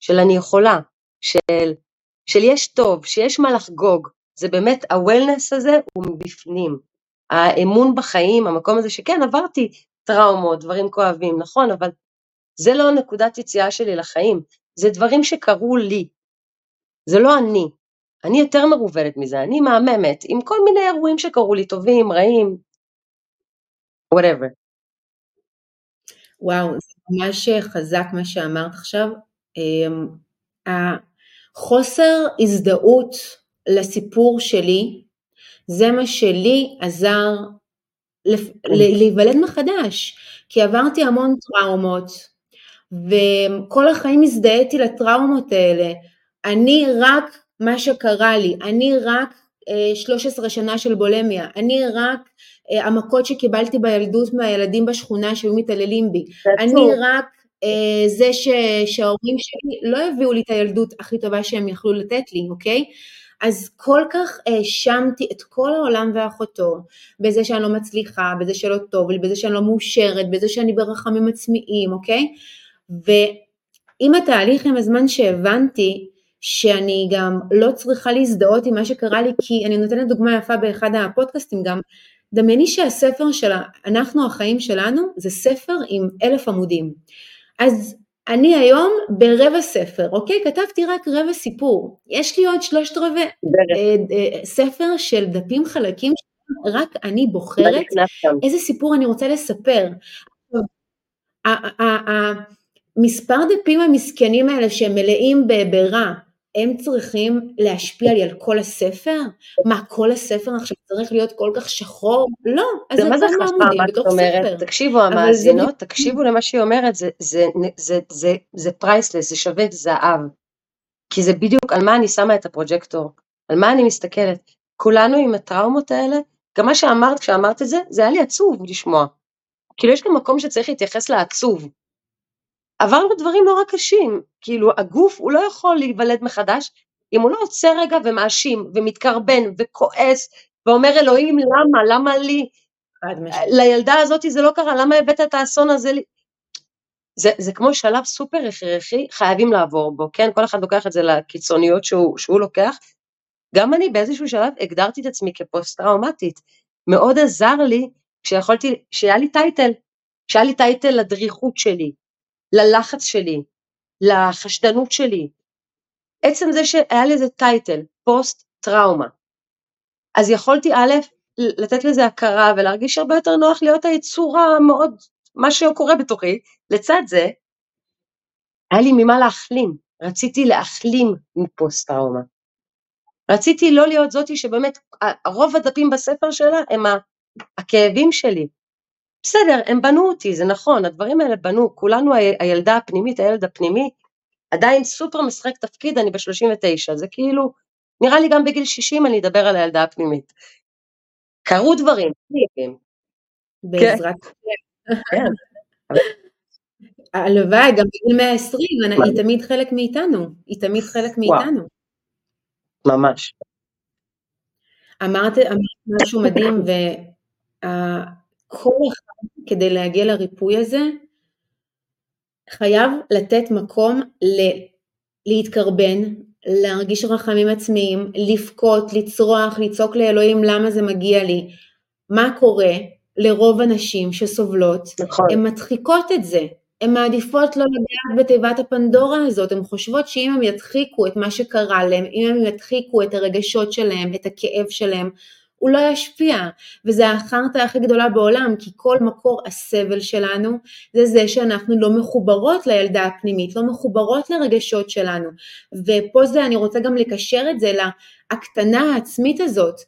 של אני יכולה, של, של יש טוב, שיש מה לחגוג, זה באמת, ה-wellness הזה הוא מבפנים. האמון בחיים, המקום הזה שכן עברתי טראומות, דברים כואבים, נכון, אבל זה לא נקודת יציאה שלי לחיים, זה דברים שקרו לי, זה לא אני. אני יותר מרובדת מזה, אני מהממת, עם כל מיני אירועים שקרו לי, טובים, רעים, whatever. וואו, זה ממש חזק מה שאמרת עכשיו. אמ, החוסר הזדהות לסיפור שלי, זה מה שלי עזר כן. להיוולד מחדש, כי עברתי המון טראומות, וכל החיים הזדהיתי לטראומות האלה. אני רק מה שקרה לי, אני רק 13 אה, שנה של בולמיה, אני רק אה, המכות שקיבלתי בילדות מהילדים בשכונה שהיו מתעללים בי, אני רק אה, זה ש, שההורים שלי לא הביאו לי את הילדות הכי טובה שהם יכלו לתת לי, אוקיי? אז כל כך האשמתי את כל העולם ואחותו בזה שאני לא מצליחה, בזה שלא טוב לי, בזה שאני לא מאושרת, בזה שאני ברחמים עצמיים, אוקיי? ועם התהליך, עם הזמן שהבנתי שאני גם לא צריכה להזדהות עם מה שקרה לי, כי אני נותנת דוגמה יפה באחד הפודקאסטים גם, דמייני שהספר של אנחנו החיים שלנו זה ספר עם אלף עמודים. אז אני היום ברבע ספר, אוקיי? כתבתי רק רבע סיפור. יש לי עוד שלושת רבעי אה, אה, ספר של דפים חלקים, רק אני בוחרת איזה סיפור אני רוצה לספר. המספר דפים המסכנים האלה שהם מלאים ברע, הם צריכים להשפיע לי על כל הספר? מה, כל הספר עכשיו צריך להיות כל כך שחור? לא, אז זה מה עמודים בתוך ספר. תקשיבו המאזינות, זה... תקשיבו למה שהיא אומרת, זה, זה, זה, זה, זה priceless, זה שווה זהב. כי זה בדיוק על מה אני שמה את ה projector, על מה אני מסתכלת. כולנו עם הטראומות האלה, גם מה שאמרת כשאמרת את זה, זה היה לי עצוב לשמוע. כאילו יש גם מקום שצריך להתייחס לעצוב. עברנו דברים נורא קשים, כאילו הגוף הוא לא יכול להיוולד מחדש אם הוא לא עוצר רגע ומאשים ומתקרבן וכועס ואומר אלוהים למה, למה לי, לילדה הזאת זה לא קרה, למה הבאת את האסון הזה לי? זה, זה כמו שלב סופר הכרחי, חייבים לעבור בו, כן? כל אחד לוקח את זה לקיצוניות שהוא, שהוא לוקח. גם אני באיזשהו שלב הגדרתי את עצמי כפוסט-טראומטית. מאוד עזר לי כשיכולתי, שהיה לי טייטל, שהיה לי טייטל לדריכות שלי, ללחץ שלי, לחשדנות שלי. עצם זה שהיה לי איזה טייטל, פוסט-טראומה. אז יכולתי א', לתת לזה הכרה ולהרגיש הרבה יותר נוח להיות היצורה מאוד, מה שקורה בתוכי, לצד זה, היה לי ממה להחלים, רציתי להחלים מפוסט טראומה. רציתי לא להיות זאתי שבאמת, רוב הדפים בספר שלה הם הכאבים שלי. בסדר, הם בנו אותי, זה נכון, הדברים האלה בנו, כולנו הילדה הפנימית, הילד הפנימי, עדיין סופר משחק תפקיד, אני ב-39, זה כאילו, נראה לי גם בגיל 60 אני אדבר על הילדה הפנימית. קרו דברים. בעזרת כן. הלוואי, גם בגיל 120, היא תמיד חלק מאיתנו, היא תמיד חלק מאיתנו. ממש. אמרת, משהו מדהים, אחד כדי להגיע לריפוי הזה, חייב לתת מקום להתקרבן, להרגיש רחמים עצמיים, לבכות, לצרוח, לצעוק לאלוהים למה זה מגיע לי. מה קורה לרוב הנשים שסובלות? נכון. הן מדחיקות את זה. הן מעדיפות לא לגעת בתיבת הפנדורה הזאת, הן חושבות שאם הן ידחיקו את מה שקרה להן, אם הן ידחיקו את הרגשות שלהן, את הכאב שלהן, הוא לא ישפיע, וזה החרטא הכי גדולה בעולם, כי כל מקור הסבל שלנו זה זה שאנחנו לא מחוברות לילדה הפנימית, לא מחוברות לרגשות שלנו, ופה זה, אני רוצה גם לקשר את זה להקטנה העצמית הזאת.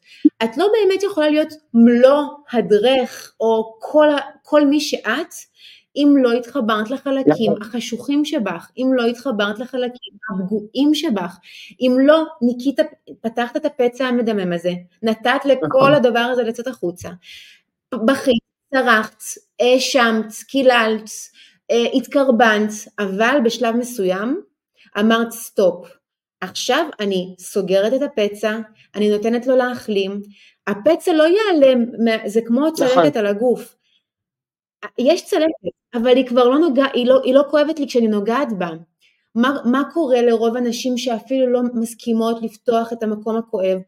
את לא באמת יכולה להיות מלוא הדרך, או כל, כל מי שאת, אם לא התחברת לחלקים נכון. החשוכים שבך, אם לא התחברת לחלקים הפגועים שבך, אם לא ניקית, פתחת את הפצע המדמם הזה, נתת לכל נכון. הדבר הזה לצאת החוצה, בכית, צרחת, האשמת, קיללת, אה, התקרבנת, אבל בשלב מסוים אמרת סטופ, עכשיו אני סוגרת את הפצע, אני נותנת לו להחלים, הפצע לא ייעלם, זה כמו צלקת נכון. על הגוף, יש צלקת, אבל היא כבר לא נוגעת, היא לא, היא לא כואבת לי כשאני נוגעת בה. מה, מה קורה לרוב הנשים שאפילו לא מסכימות לפתוח את המקום הכואב?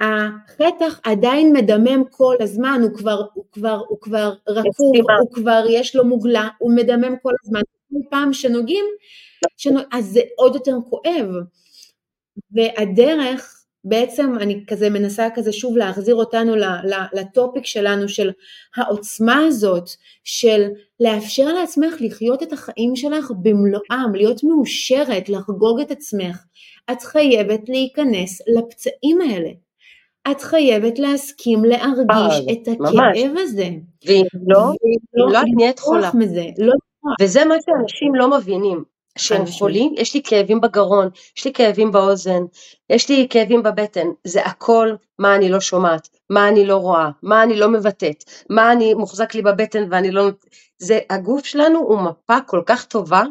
החטח עדיין מדמם כל הזמן, הוא כבר, הוא כבר, הוא כבר רקוב, הוא כבר יש לו מוגלה, הוא מדמם כל הזמן, כל פעם שנוגעים, שנוג... אז זה עוד יותר כואב. והדרך בעצם אני כזה מנסה כזה שוב להחזיר אותנו לטופיק שלנו של העוצמה הזאת של לאפשר לעצמך לחיות את החיים שלך במלואם, להיות מאושרת, לחגוג את עצמך. את חייבת להיכנס לפצעים האלה. את חייבת להסכים להרגיש אה, את הכאב הזה. ואם לא, אם לא את נהיית חולה. לא וזה מה שאנשים לא מבינים. שהם חולים, יש לי כאבים בגרון, יש לי כאבים באוזן, יש לי כאבים בבטן, זה הכל מה אני לא שומעת, מה אני לא רואה, מה אני לא מבטאת, מה אני מוחזק לי בבטן ואני לא... זה, הגוף שלנו הוא מפה כל כך טובה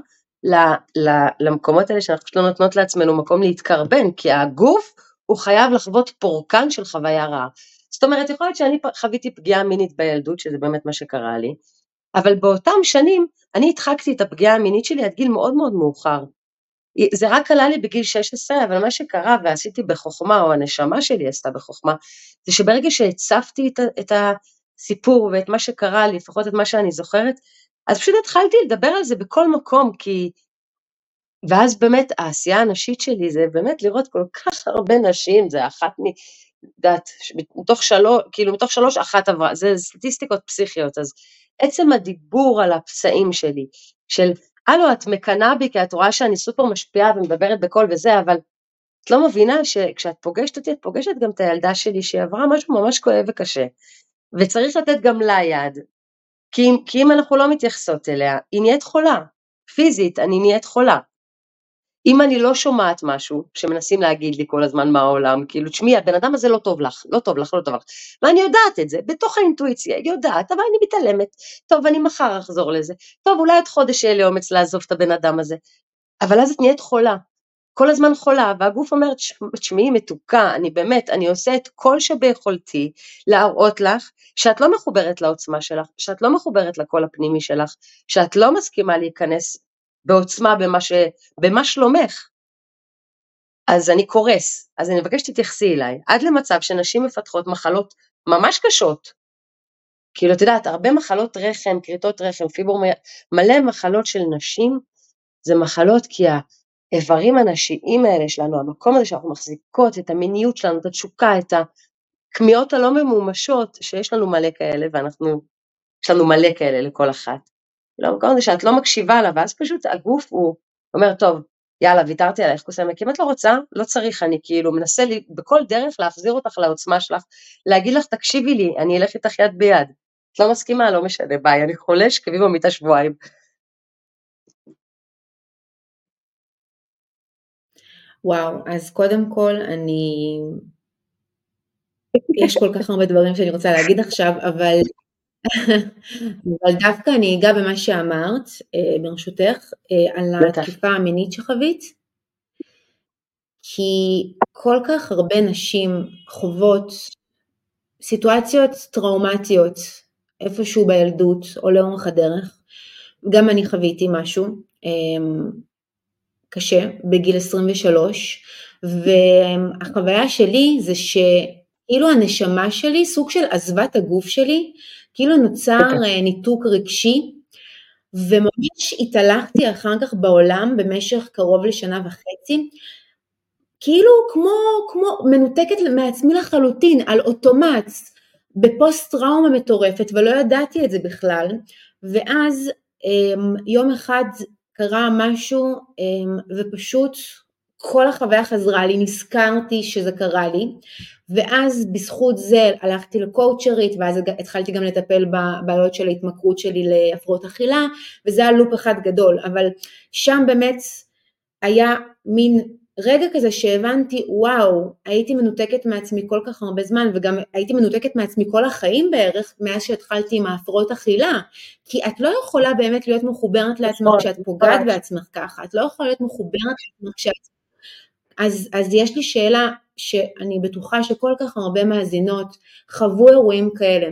ל, ל, למקומות האלה שאנחנו לא נותנות לעצמנו מקום להתקרבן, כי הגוף הוא חייב לחוות פורקן של חוויה רעה. זאת אומרת, יכול להיות שאני חוויתי פגיעה מינית בילדות, שזה באמת מה שקרה לי, אבל באותם שנים אני הדחקתי את הפגיעה המינית שלי עד גיל מאוד מאוד מאוחר. זה רק עלה לי בגיל 16, אבל מה שקרה ועשיתי בחוכמה, או הנשמה שלי עשתה בחוכמה, זה שברגע שהצפתי את, את הסיפור ואת מה שקרה לי, לפחות את מה שאני זוכרת, אז פשוט התחלתי לדבר על זה בכל מקום, כי... ואז באמת העשייה הנשית שלי זה באמת לראות כל כך הרבה נשים, זה אחת מ... יודעת, מתוך שלוש, כאילו מתוך שלוש אחת עברה, זה סטטיסטיקות פסיכיות, אז עצם הדיבור על הפצעים שלי, של הלו את מקנאה בי כי את רואה שאני סופר משפיעה ומדברת בקול וזה, אבל את לא מבינה שכשאת פוגשת אותי את פוגשת גם את הילדה שלי שהיא עברה משהו ממש כואב וקשה, וצריך לתת גם לה יד, כי, כי אם אנחנו לא מתייחסות אליה, היא נהיית חולה, פיזית אני נהיית חולה. אם אני לא שומעת משהו שמנסים להגיד לי כל הזמן מהעולם, כאילו תשמעי הבן אדם הזה לא טוב לך, לא טוב לך, לא טוב לך, ואני יודעת את זה, בתוך האינטואיציה, יודעת, אבל אני מתעלמת, טוב אני מחר אחזור לזה, טוב אולי עוד חודש יהיה לי אומץ לעזוב את הבן אדם הזה, אבל אז את נהיית חולה, כל הזמן חולה, והגוף אומר, תשמעי מתוקה, אני באמת, אני עושה את כל שביכולתי להראות לך שאת לא מחוברת לעוצמה שלך, שאת לא מחוברת לקול הפנימי שלך, שאת לא מסכימה להיכנס בעוצמה במה, ש... במה שלומך. אז אני קורס, אז אני מבקש שתתייחסי אליי, עד למצב שנשים מפתחות מחלות ממש קשות. כאילו, את יודעת, הרבה מחלות רחם, כריתות רחם, פיבור, מלא מחלות של נשים, זה מחלות כי האיברים הנשיים האלה שלנו, המקום הזה שאנחנו מחזיקות את המיניות שלנו, את התשוקה, את הכמיהות הלא ממומשות, שיש לנו מלא כאלה, ואנחנו, יש לנו מלא כאלה לכל אחת. למקום הזה שאת לא מקשיבה לה, ואז פשוט הגוף הוא אומר, טוב, יאללה, ויתרתי עלייך כוס עמק, אם את לא רוצה, לא צריך, אני כאילו מנסה לי בכל דרך להחזיר אותך לעוצמה שלך, להגיד לך, תקשיבי לי, אני אלך איתך יד ביד. את לא מסכימה, לא משנה, ביי, אני חולה, שכבי במיטה שבועיים. וואו, אז קודם כל אני... יש כל כך הרבה דברים שאני רוצה להגיד עכשיו, אבל (laughs) אבל דווקא אני אגע במה שאמרת, אה, ברשותך, אה, על התקיפה המינית שחווית, כי כל כך הרבה נשים חוות סיטואציות טראומטיות איפשהו בילדות או לאורך הדרך. גם אני חוויתי משהו אה, קשה בגיל 23, והחוויה שלי זה שכאילו הנשמה שלי, סוג של עזבה את הגוף שלי, כאילו נוצר okay. ניתוק רגשי, וממש התהלכתי אחר כך בעולם במשך קרוב לשנה וחצי, כאילו כמו, כמו מנותקת מעצמי לחלוטין, על אוטומט, בפוסט טראומה מטורפת, ולא ידעתי את זה בכלל, ואז אמ, יום אחד קרה משהו אמ, ופשוט כל החוויה חזרה לי, נזכרתי שזה קרה לי, ואז בזכות זה הלכתי לקואוצ'רית, ואז התחלתי גם לטפל בבעיות של ההתמכרות שלי להפרעות אכילה, וזה היה לופ אחד גדול, אבל שם באמת היה מין רגע כזה שהבנתי, וואו, הייתי מנותקת מעצמי כל כך הרבה זמן, וגם הייתי מנותקת מעצמי כל החיים בערך, מאז שהתחלתי עם ההפרעות אכילה, כי את לא יכולה באמת להיות מחוברת לעצמך נכון, כשאת פוגעת נכון. בעצמך ככה, את לא יכולה להיות מחוברת לעצמך כשאת אז, אז יש לי שאלה שאני בטוחה שכל כך הרבה מאזינות חוו אירועים כאלה.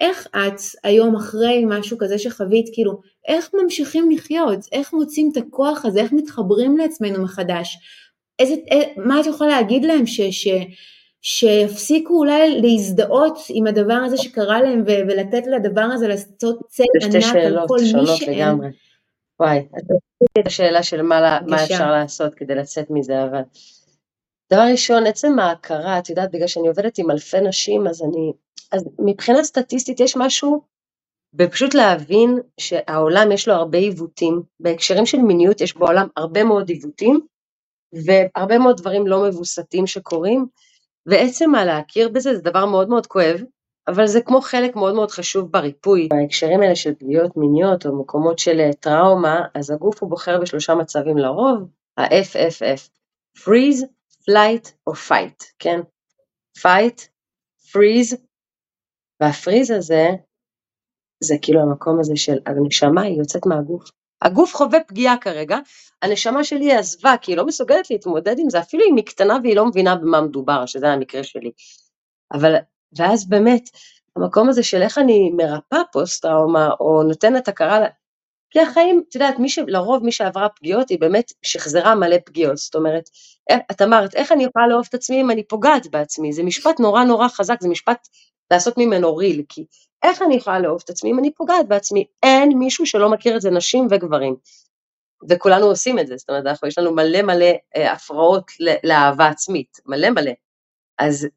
איך את היום אחרי משהו כזה שחווית, כאילו, איך ממשיכים לחיות? איך מוצאים את הכוח הזה? איך מתחברים לעצמנו מחדש? איזה, אה, מה את יכולה להגיד להם ש, ש, שיפסיקו אולי להזדהות עם הדבר הזה שקרה להם ו, ולתת לדבר הזה לעשות צל ענק על כל מי שהם. וואי, את השאלה של מה, מה אפשר לעשות כדי לצאת מזה, אבל דבר ראשון, עצם ההכרה, את יודעת, בגלל שאני עובדת עם אלפי נשים, אז אני, אז מבחינה סטטיסטית יש משהו בפשוט להבין שהעולם יש לו הרבה עיוותים, בהקשרים של מיניות יש בעולם הרבה מאוד עיוותים, והרבה מאוד דברים לא מבוסתים שקורים, ועצם הלהכיר בזה זה דבר מאוד מאוד כואב, אבל זה כמו חלק מאוד מאוד חשוב בריפוי. בהקשרים האלה של פגיעות מיניות או מקומות של אה, טראומה, אז הגוף הוא בוחר בשלושה מצבים לרוב, ה-FFF, freeze, flight או fight, כן? fight, freeze, והפריז הזה, זה כאילו המקום הזה של הנשמה היא יוצאת מהגוף. הגוף חווה פגיעה כרגע, הנשמה שלי עזבה כי היא לא מסוגלת להתמודד עם זה, אפילו אם היא קטנה והיא לא מבינה במה מדובר, שזה המקרה שלי. אבל ואז באמת, המקום הזה של איך אני מרפאה פוסט-טראומה, או נותנת הכרה, כי החיים, את יודעת, מי ש... לרוב מי שעברה פגיעות היא באמת שחזרה מלא פגיעות, זאת אומרת, את אמרת, איך אני יכולה לאהוב את עצמי אם אני פוגעת בעצמי, זה משפט נורא נורא חזק, זה משפט לעשות ממנו ריל, כי איך אני יכולה לאהוב את עצמי אם אני פוגעת בעצמי, אין מישהו שלא מכיר את זה, נשים וגברים, וכולנו עושים את זה, זאת אומרת, אנחנו, יש לנו מלא מלא אה, הפרעות לאהבה עצמית, מלא מלא, אז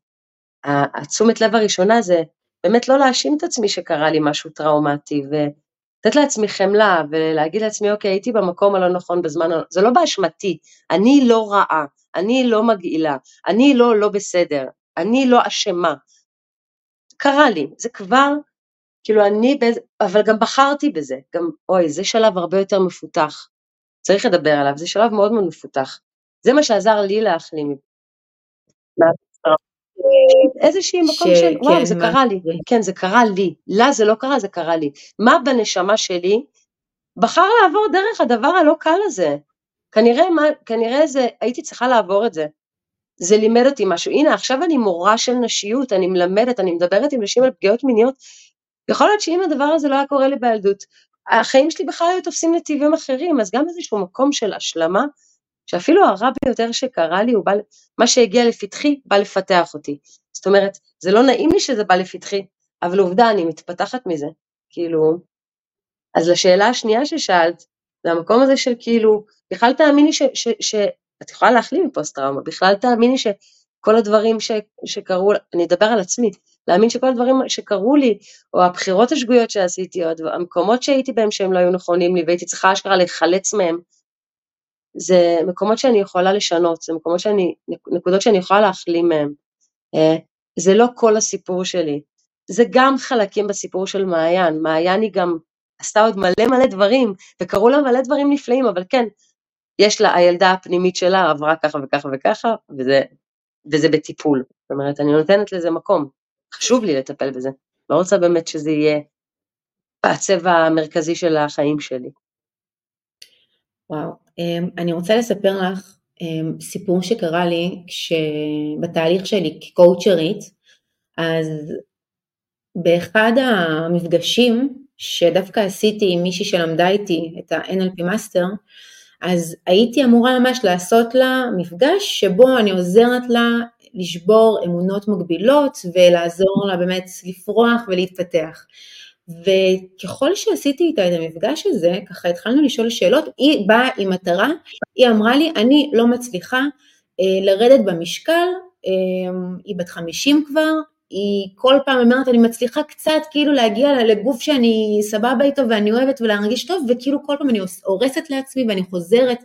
התשומת לב הראשונה זה באמת לא להאשים את עצמי שקרה לי משהו טראומטי, ולתת לעצמי חמלה, ולהגיד לעצמי, אוקיי, הייתי במקום הלא נכון בזמן, זה לא באשמתי, אני לא רעה, אני לא מגעילה, אני לא לא בסדר, אני לא אשמה. קרה לי, זה כבר, כאילו אני, באיזה, אבל גם בחרתי בזה, גם, אוי, זה שלב הרבה יותר מפותח. צריך לדבר עליו, זה שלב מאוד מאוד מפותח. זה מה שעזר לי להחלים. איזשהי מקום של וואו זה קרה לי, כן זה קרה לי, לה זה לא קרה זה קרה לי, מה בנשמה שלי בחר לעבור דרך הדבר הלא קל הזה, כנראה, מה, כנראה זה, הייתי צריכה לעבור את זה, זה לימד אותי משהו, הנה עכשיו אני מורה של נשיות, אני מלמדת, אני מדברת עם נשים על פגיעות מיניות, יכול להיות שאם הדבר הזה לא היה קורה לי בילדות, החיים שלי בכלל היו תופסים נתיבים אחרים, אז גם איזשהו מקום של השלמה, שאפילו הרע ביותר שקרה לי, הוא בא, מה שהגיע לפתחי, בא לפתח אותי. זאת אומרת, זה לא נעים לי שזה בא לפתחי, אבל עובדה, אני מתפתחת מזה. כאילו, אז לשאלה השנייה ששאלת, זה המקום הזה של כאילו, בכלל תאמיני ש... ש, ש את יכולה להחלים מפוסט טראומה, בכלל תאמיני שכל הדברים ש, שקרו, אני אדבר על עצמי, להאמין שכל הדברים שקרו לי, או הבחירות השגויות שעשיתי, או המקומות שהייתי בהם שהם לא היו נכונים לי, והייתי צריכה אשכרה להיחלץ מהם, זה מקומות שאני יכולה לשנות, זה מקומות שאני, נקודות שאני יכולה להחלים מהם. אה, זה לא כל הסיפור שלי, זה גם חלקים בסיפור של מעיין, מעיין היא גם עשתה עוד מלא מלא דברים, וקרו לה מלא דברים נפלאים, אבל כן, יש לה, הילדה הפנימית שלה עברה ככה וככה וככה, וזה, וזה בטיפול. זאת אומרת, אני נותנת לזה מקום, חשוב לי לטפל בזה, לא רוצה באמת שזה יהיה הצבע המרכזי של החיים שלי. וואו, אני רוצה לספר לך אמ, סיפור שקרה לי כשבתהליך שלי כקואוצ'רית, אז באחד המפגשים שדווקא עשיתי עם מישהי שלמדה איתי את ה- NLP master, אז הייתי אמורה ממש לעשות לה מפגש שבו אני עוזרת לה לשבור אמונות מגבילות ולעזור לה באמת לפרוח ולהתפתח. וככל שעשיתי איתה את המפגש הזה, ככה התחלנו לשאול שאלות, היא באה עם מטרה, היא אמרה לי, אני לא מצליחה אה, לרדת במשקל, אה, היא בת 50 כבר, היא כל פעם אומרת, אני מצליחה קצת כאילו להגיע לגוף שאני סבבה איתו ואני אוהבת ולהרגיש טוב, וכאילו כל פעם אני הורסת לעצמי ואני חוזרת.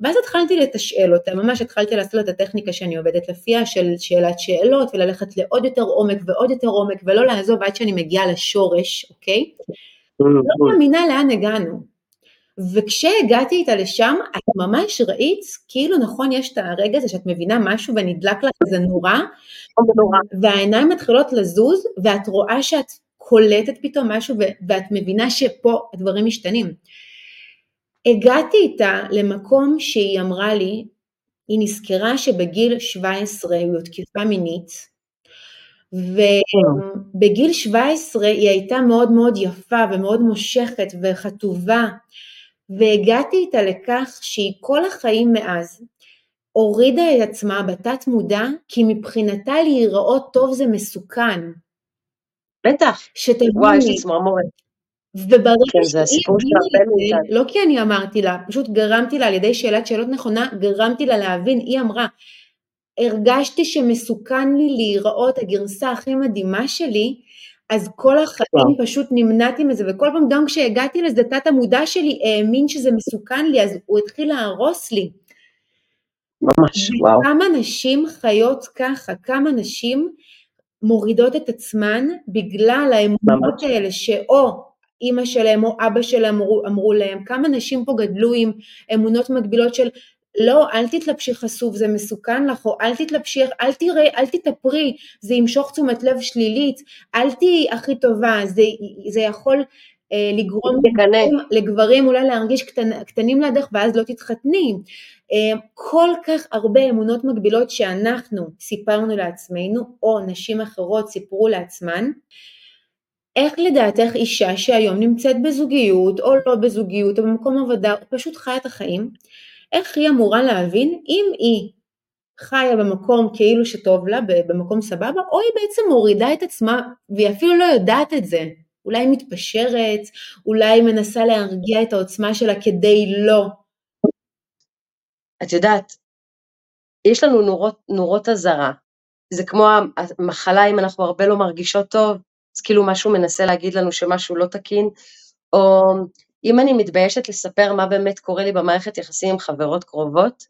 ואז התחלתי לתשאל אותה, ממש התחלתי לעשות את הטכניקה שאני עובדת לפיה של שאלת שאלות וללכת לעוד יותר עומק ועוד יותר עומק ולא לעזוב עד שאני מגיעה לשורש, אוקיי? לא מאמינה לאן הגענו. וכשהגעתי איתה לשם, את ממש ראית, כאילו נכון יש את הרגע הזה שאת מבינה משהו ונדלק לך איזה נורה, והעיניים מתחילות לזוז ואת רואה שאת קולטת פתאום משהו ואת מבינה שפה הדברים משתנים. הגעתי איתה למקום שהיא אמרה לי, היא נזכרה שבגיל 17 היא הותקפה מינית, ובגיל 17 היא הייתה מאוד מאוד יפה ומאוד מושכת וחטובה, והגעתי איתה לכך שהיא כל החיים מאז הורידה את עצמה בתת מודע, כי מבחינתה להיראות טוב זה מסוכן. בטח. שתביני. וואי, יש לי צמרמורת. וברגע כן, זה הסיפור של הרבה מאיתנו. לא כי אני אמרתי לה, פשוט גרמתי לה על ידי שאלת שאלות נכונה, גרמתי לה להבין, היא אמרה, הרגשתי שמסוכן לי להיראות הגרסה הכי מדהימה שלי, אז כל החיים פשוט נמנעתי מזה, וכל פעם גם כשהגעתי לזה, תת המודע שלי האמין שזה מסוכן לי, אז הוא התחיל להרוס לי. ממש, וואו. כמה נשים חיות ככה, כמה נשים מורידות את עצמן בגלל האמונות האלה, שאו אימא שלהם או אבא שלהם אמרו, אמרו להם, כמה נשים פה גדלו עם אמונות מגבילות של לא, אל תתלבשי חשוף, זה מסוכן לך, או אל תתלבשי, אל תראי, אל תתאפרי, זה ימשוך תשומת לב שלילית, אל תהיי הכי טובה, זה, זה יכול אה, לגרום לגברים, לגברים אולי להרגיש קטנ, קטנים לידך ואז לא תתחתני. אה, כל כך הרבה אמונות מגבילות שאנחנו סיפרנו לעצמנו, או נשים אחרות סיפרו לעצמן, איך לדעתך אישה שהיום נמצאת בזוגיות או לא בזוגיות או במקום עבודה, או פשוט חיה את החיים, איך היא אמורה להבין אם היא חיה במקום כאילו שטוב לה, במקום סבבה, או היא בעצם מורידה את עצמה והיא אפילו לא יודעת את זה. אולי היא מתפשרת, אולי היא מנסה להרגיע את העוצמה שלה כדי לא. את יודעת, יש לנו נורות, אזהרה. זה כמו המחלה, אם אנחנו הרבה לא מרגישות טוב, אז כאילו משהו מנסה להגיד לנו שמשהו לא תקין, או אם אני מתביישת לספר מה באמת קורה לי במערכת יחסים עם חברות קרובות,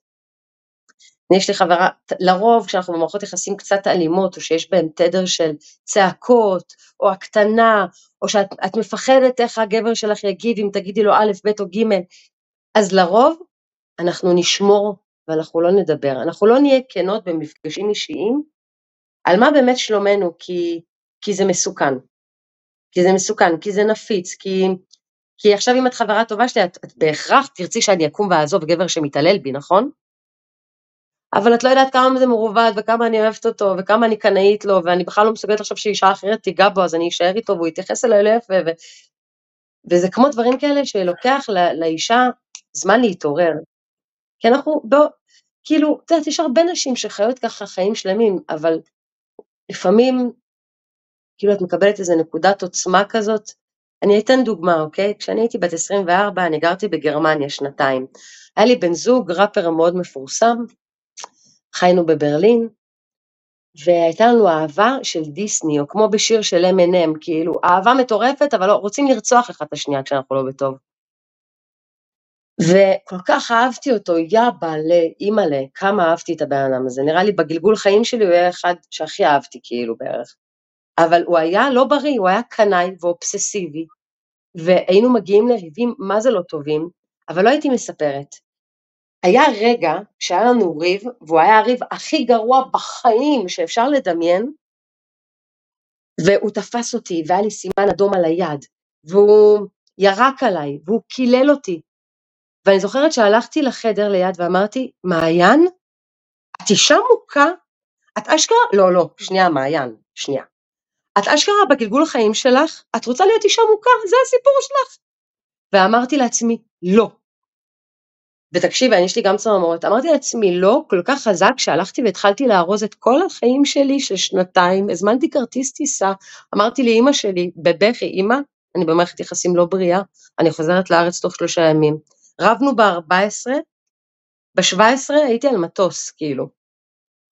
יש לי חברה, לרוב כשאנחנו במערכות יחסים קצת אלימות, או שיש בהן תדר של צעקות, או הקטנה, או שאת מפחדת איך הגבר שלך יגיב אם תגידי לו א', ב' או ג', אז לרוב אנחנו נשמור ואנחנו לא נדבר, אנחנו לא נהיה כנות במפגשים אישיים על מה באמת שלומנו, כי, כי זה מסוכן. כי זה מסוכן, כי זה נפיץ, כי, כי עכשיו אם את חברה טובה שלי, את, את בהכרח תרצי שאני אקום ואעזוב גבר שמתעלל בי, נכון? אבל את לא יודעת כמה זה מרובד וכמה אני אוהבת אותו וכמה אני קנאית לו ואני בכלל לא מסוגלת עכשיו שאישה אחרת תיגע בו אז אני אשאר איתו והוא יתייחס אליי ליפה ו... וזה כמו דברים כאלה שלוקח לא, לאישה זמן להתעורר. כי אנחנו, בוא, כאילו, את יודעת, יש הרבה נשים שחיות ככה חיים שלמים, אבל לפעמים, כאילו את מקבלת איזה נקודת עוצמה כזאת. אני אתן דוגמה, אוקיי? כשאני הייתי בת 24, אני גרתי בגרמניה שנתיים. היה לי בן זוג, ראפר מאוד מפורסם, חיינו בברלין, והייתה לנו אהבה של דיסני, או כמו בשיר של M&M, כאילו, אהבה מטורפת, אבל לא, רוצים לרצוח אחד את השנייה כשאנחנו לא בטוב. וכל כך אהבתי אותו, יא בעלה, אימא'לה, כמה אהבתי את הבן אדם הזה. נראה לי בגלגול חיים שלי הוא היה אחד שהכי אהבתי, כאילו, בערך. אבל הוא היה לא בריא, הוא היה קנאי ואובססיבי, והיינו מגיעים לריבים מה זה לא טובים, אבל לא הייתי מספרת. היה רגע שהיה לנו ריב, והוא היה הריב הכי גרוע בחיים שאפשר לדמיין, והוא תפס אותי, והיה לי סימן אדום על היד, והוא ירק עליי, והוא קילל אותי. ואני זוכרת שהלכתי לחדר ליד ואמרתי, מעיין, את אישה מוכה? את אשכרה, לא, לא, שנייה, מעיין, שנייה. את אשכרה בגלגול החיים שלך, את רוצה להיות אישה מוכה, זה הסיפור שלך. ואמרתי לעצמי, לא. ותקשיבי, יש לי גם צמרמורת, אמרתי לעצמי לא כל כך חזק שהלכתי והתחלתי לארוז את כל החיים שלי של שנתיים, הזמנתי כרטיס טיסה, אמרתי לאימא שלי בבכי, אימא, אני במערכת יחסים לא בריאה, אני חוזרת לארץ תוך שלושה ימים. רבנו ב-14, ב-17 הייתי על מטוס, כאילו.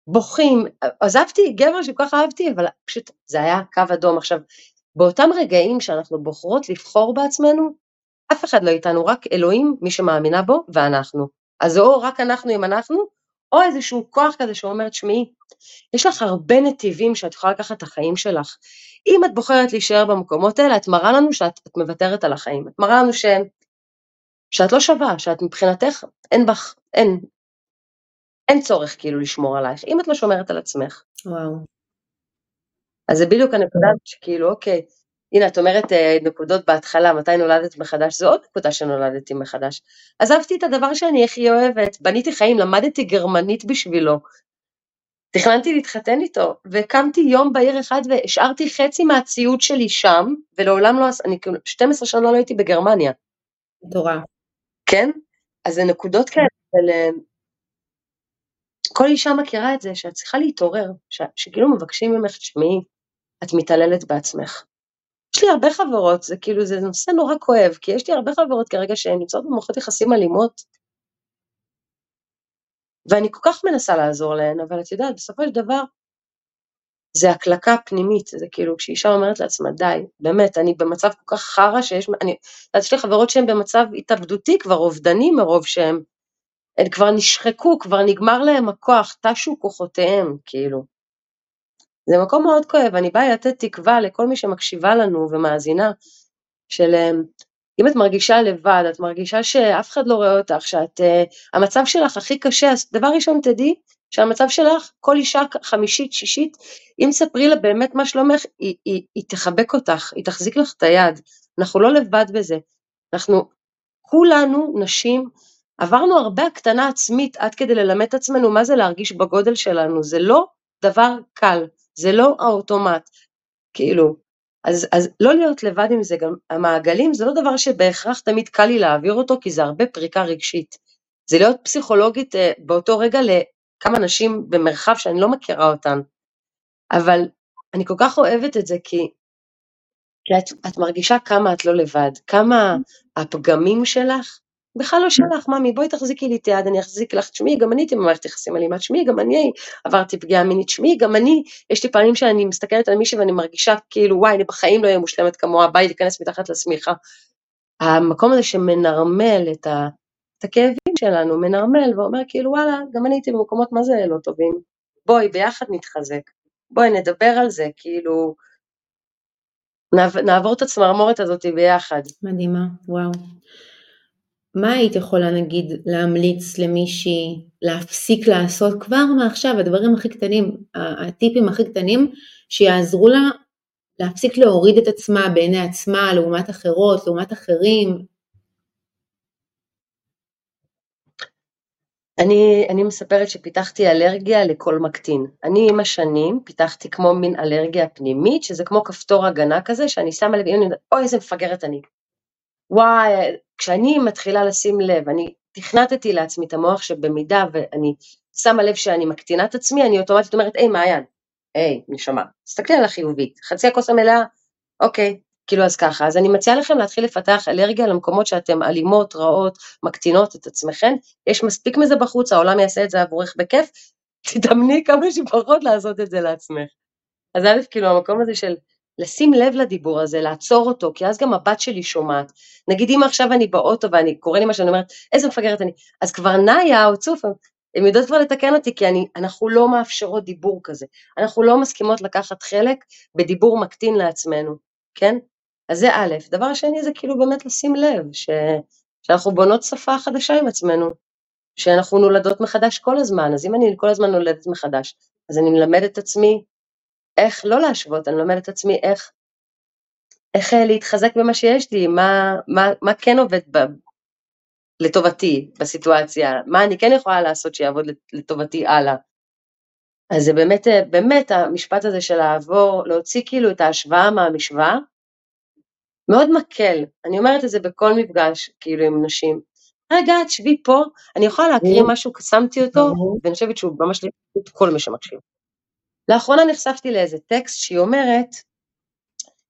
בוכים, עזבתי גבר שכל כך אהבתי, אבל פשוט זה היה קו אדום. עכשיו, באותם רגעים שאנחנו בוחרות לבחור בעצמנו, אף אחד לא איתנו, רק אלוהים, מי שמאמינה בו, ואנחנו. אז או רק אנחנו עם אנחנו, או איזשהו כוח כזה שאומר, תשמעי, יש לך הרבה נתיבים שאת יכולה לקחת את החיים שלך. אם את בוחרת להישאר במקומות האלה, את מראה לנו שאת מוותרת על החיים. את מראה לנו ש, שאת לא שווה, שאת מבחינתך, אין בך, אין, אין צורך כאילו לשמור עלייך, אם את לא שומרת על עצמך. וואו. אז זה בדיוק הנקודה שכאילו, אוקיי, הנה את אומרת אה, נקודות בהתחלה, מתי נולדת מחדש, זו עוד נקודה שנולדתי מחדש. עזבתי את הדבר שאני הכי אוהבת, בניתי חיים, למדתי גרמנית בשבילו. תכננתי להתחתן איתו, וקמתי יום בהיר אחד והשארתי חצי מהציוד שלי שם, ולעולם לא, אני כאילו 12 שנה לא הייתי בגרמניה. מטורף. כן? אז זה נקודות כאלה. אה, כל אישה מכירה את זה, שאת צריכה להתעורר, שכאילו מבקשים ממך, תשמעי, את מתעללת בעצמך. יש לי הרבה חברות, זה כאילו, זה נושא נורא כואב, כי יש לי הרבה חברות כרגע שהן נמצאות במערכות יחסים אלימות, ואני כל כך מנסה לעזור להן, אבל את יודעת, בסופו של דבר, זה הקלקה פנימית, זה כאילו כשאישה אומרת לעצמה, די, באמת, אני במצב כל כך חרא שיש, אני, יש לי חברות שהן במצב התאבדותי, כבר אובדני מרוב שהן, הן כבר נשחקו, כבר נגמר להן הכוח, תשו כוחותיהם, כאילו. זה מקום מאוד כואב, אני באה לתת תקווה לכל מי שמקשיבה לנו ומאזינה, של אמ, אם את מרגישה לבד, את מרגישה שאף אחד לא רואה אותך, שאת, uh, המצב שלך הכי קשה, אז דבר ראשון תדעי שהמצב שלך, כל אישה חמישית, שישית, אם תספרי לה באמת מה שלומך, היא, היא, היא תחבק אותך, היא תחזיק לך את היד, אנחנו לא לבד בזה, אנחנו כולנו נשים, עברנו הרבה הקטנה עצמית עד כדי ללמד את עצמנו מה זה להרגיש בגודל שלנו, זה לא דבר קל, זה לא האוטומט, כאילו, אז, אז לא להיות לבד עם זה, גם המעגלים זה לא דבר שבהכרח תמיד קל לי להעביר אותו, כי זה הרבה פריקה רגשית. זה להיות פסיכולוגית אה, באותו רגע לכמה נשים במרחב שאני לא מכירה אותן. אבל אני כל כך אוהבת את זה, כי, כי את, את מרגישה כמה את לא לבד, כמה הפגמים שלך בכלל לא שלך, ממי, בואי תחזיקי לי את היד, אני אחזיק לך, תשמעי, גם אני הייתי במערכת יחסים אלימה, תשמעי, גם אני עברתי פגיעה מינית, תשמעי, גם אני, יש לי פעמים שאני מסתכלת על מישהי ואני מרגישה כאילו, וואי, אני בחיים לא אהיה מושלמת כמוה, ביי להיכנס מתחת לשמיכה. המקום הזה שמנרמל את, ה, את הכאבים שלנו, מנרמל ואומר כאילו, וואלה, גם אני הייתי במקומות מה זה לא טובים, בואי, ביחד נתחזק, בואי נדבר על זה, כאילו, נעבור את הצמרמורת הזאת ביחד. מדהימה, וואו. מה היית יכולה נגיד להמליץ למישהי להפסיק לעשות כבר מעכשיו, הדברים הכי קטנים, הטיפים הכי קטנים שיעזרו לה להפסיק להוריד את עצמה בעיני עצמה לעומת אחרות, לעומת אחרים? אני, אני מספרת שפיתחתי אלרגיה לכל מקטין. אני עם השנים פיתחתי כמו מין אלרגיה פנימית, שזה כמו כפתור הגנה כזה, שאני שמה לב, אוי איזה מפגרת אני. וואי, כשאני מתחילה לשים לב, אני תכנתתי לעצמי את המוח שבמידה ואני שמה לב שאני מקטינה את עצמי, אני אוטומטית אומרת, היי מעיין, היי נשמה, תסתכלי על החיובית, חצי הכוס המלאה, אוקיי, כאילו אז ככה, אז אני מציעה לכם להתחיל לפתח אלרגיה למקומות שאתם אלימות, רעות, מקטינות את עצמכם, יש מספיק מזה בחוץ, העולם יעשה את זה עבורך בכיף, תתאמני כמה שפחות לעשות את זה לעצמך. אז א', כאילו המקום הזה של לשים לב לדיבור הזה, לעצור אותו, כי אז גם הבת שלי שומעת. נגיד אם עכשיו אני באוטו ואני, קורא לי משהו, אני אומרת, איזה מפגרת אני, אז כבר נאיה או צוף, הן יודעות כבר לתקן אותי, כי אני, אנחנו לא מאפשרות דיבור כזה. אנחנו לא מסכימות לקחת חלק בדיבור מקטין לעצמנו, כן? אז זה א', דבר שני זה כאילו באמת לשים לב, ש, שאנחנו בונות שפה חדשה עם עצמנו, שאנחנו נולדות מחדש כל הזמן, אז אם אני כל הזמן נולדת מחדש, אז אני מלמדת את עצמי איך לא להשוות, אני מלמדת את עצמי איך, איך אה, להתחזק במה שיש לי, מה, מה, מה כן עובד ב, לטובתי בסיטואציה, מה אני כן יכולה לעשות שיעבוד לטובתי הלאה. אז זה באמת, אה, באמת המשפט הזה של לעבור, להוציא כאילו את ההשוואה מהמשוואה, מאוד מקל, אני אומרת את זה בכל מפגש, כאילו עם נשים. רגע, תשבי פה, אני יכולה להקריא משהו, שמתי אותו, ואני חושבת שהוא ממש כל מי שמקשיב. לאחרונה נחשפתי לאיזה טקסט שהיא אומרת,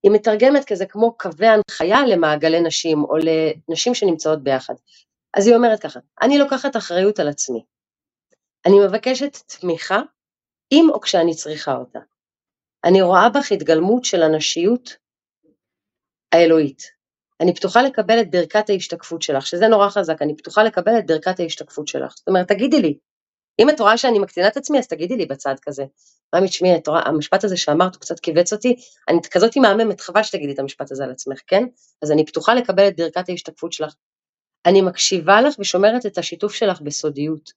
היא מתרגמת כזה כמו קווי הנחיה למעגלי נשים, או לנשים שנמצאות ביחד. אז היא אומרת ככה, אני לוקחת אחריות על עצמי. אני מבקשת תמיכה, אם או כשאני צריכה אותה. אני רואה בך התגלמות של הנשיות האלוהית. אני פתוחה לקבל את ברכת ההשתקפות שלך, שזה נורא חזק, אני פתוחה לקבל את ברכת ההשתקפות שלך. זאת אומרת, תגידי לי, אם את רואה שאני מקטינה את עצמי, אז תגידי לי בצד כזה. רמי, תשמעי, את המשפט הזה שאמרת הוא קצת כיווץ אותי, אני כזאת מהממת, חבל שתגידי את המשפט הזה על עצמך, כן? אז אני פתוחה לקבל את ברכת ההשתקפות שלך. אני מקשיבה לך ושומרת את השיתוף שלך בסודיות.